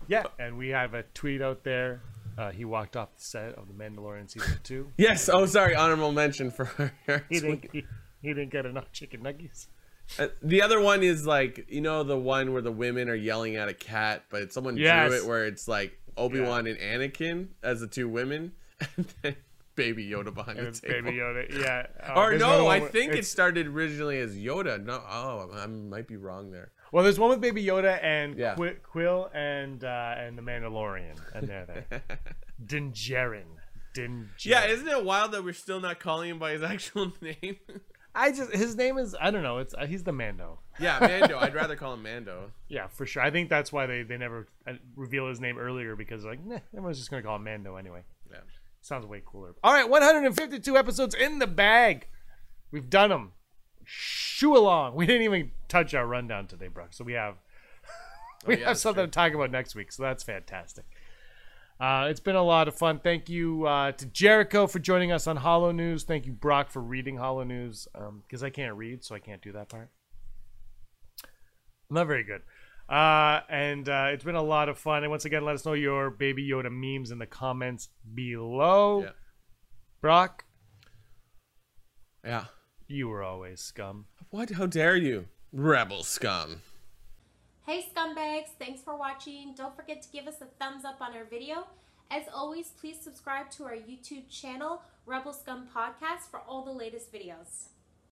yeah, and we have a tweet out there. Uh, he walked off the set of The Mandalorian season two. Yes. Oh, sorry. Honorable mention for He didn't. He, he didn't get enough chicken nuggets. Uh, the other one is like you know the one where the women are yelling at a cat, but someone Yes. drew it where it's like Obi Wan and Anakin as the two women, (laughs) and then Baby Yoda behind And the table. Baby Yoda. Yeah. (laughs) Oh, Or no, I think it started originally as Yoda. No, oh, I might be wrong there. Well, there's one with Baby Yoda and Yeah. Qui- Kuiil and uh, and the Mandalorian, and they're there. (laughs) Djarin. Din. Yeah, isn't it wild that we're still not calling him by his actual name? I just his name is I don't know. It's uh, he's the Mando. yeah, Mando. I'd rather call him Mando. (laughs) Yeah, for sure. I think that's why they, they never uh, reveal his name earlier because like nah, everyone's just gonna call him Mando anyway. Yeah. Sounds way cooler. All right, 152 episodes in the bag. We've done them. Shoo along. We didn't even touch our rundown today, Brooke. So we have (laughs) we Oh, yeah, have something to talk about next week. So that's fantastic. Uh, it's been a lot of fun. Thank you uh, to Jericho for joining us on Hollow News. Thank you, Brock, for reading Hollow News because I can't read, so I can't do that part. I'm not very good. Uh, and uh, it's been a lot of fun. And once again, let us know your Baby Yoda memes in the comments below. Yeah. Brock, Yeah. you were always scum. What? How dare you, rebel scum? Hey scumbags, thanks for watching. Don't forget to give us a thumbs up on our video. As always, please subscribe to our YouTube channel, Rebel Scum Podcast, for all the latest videos.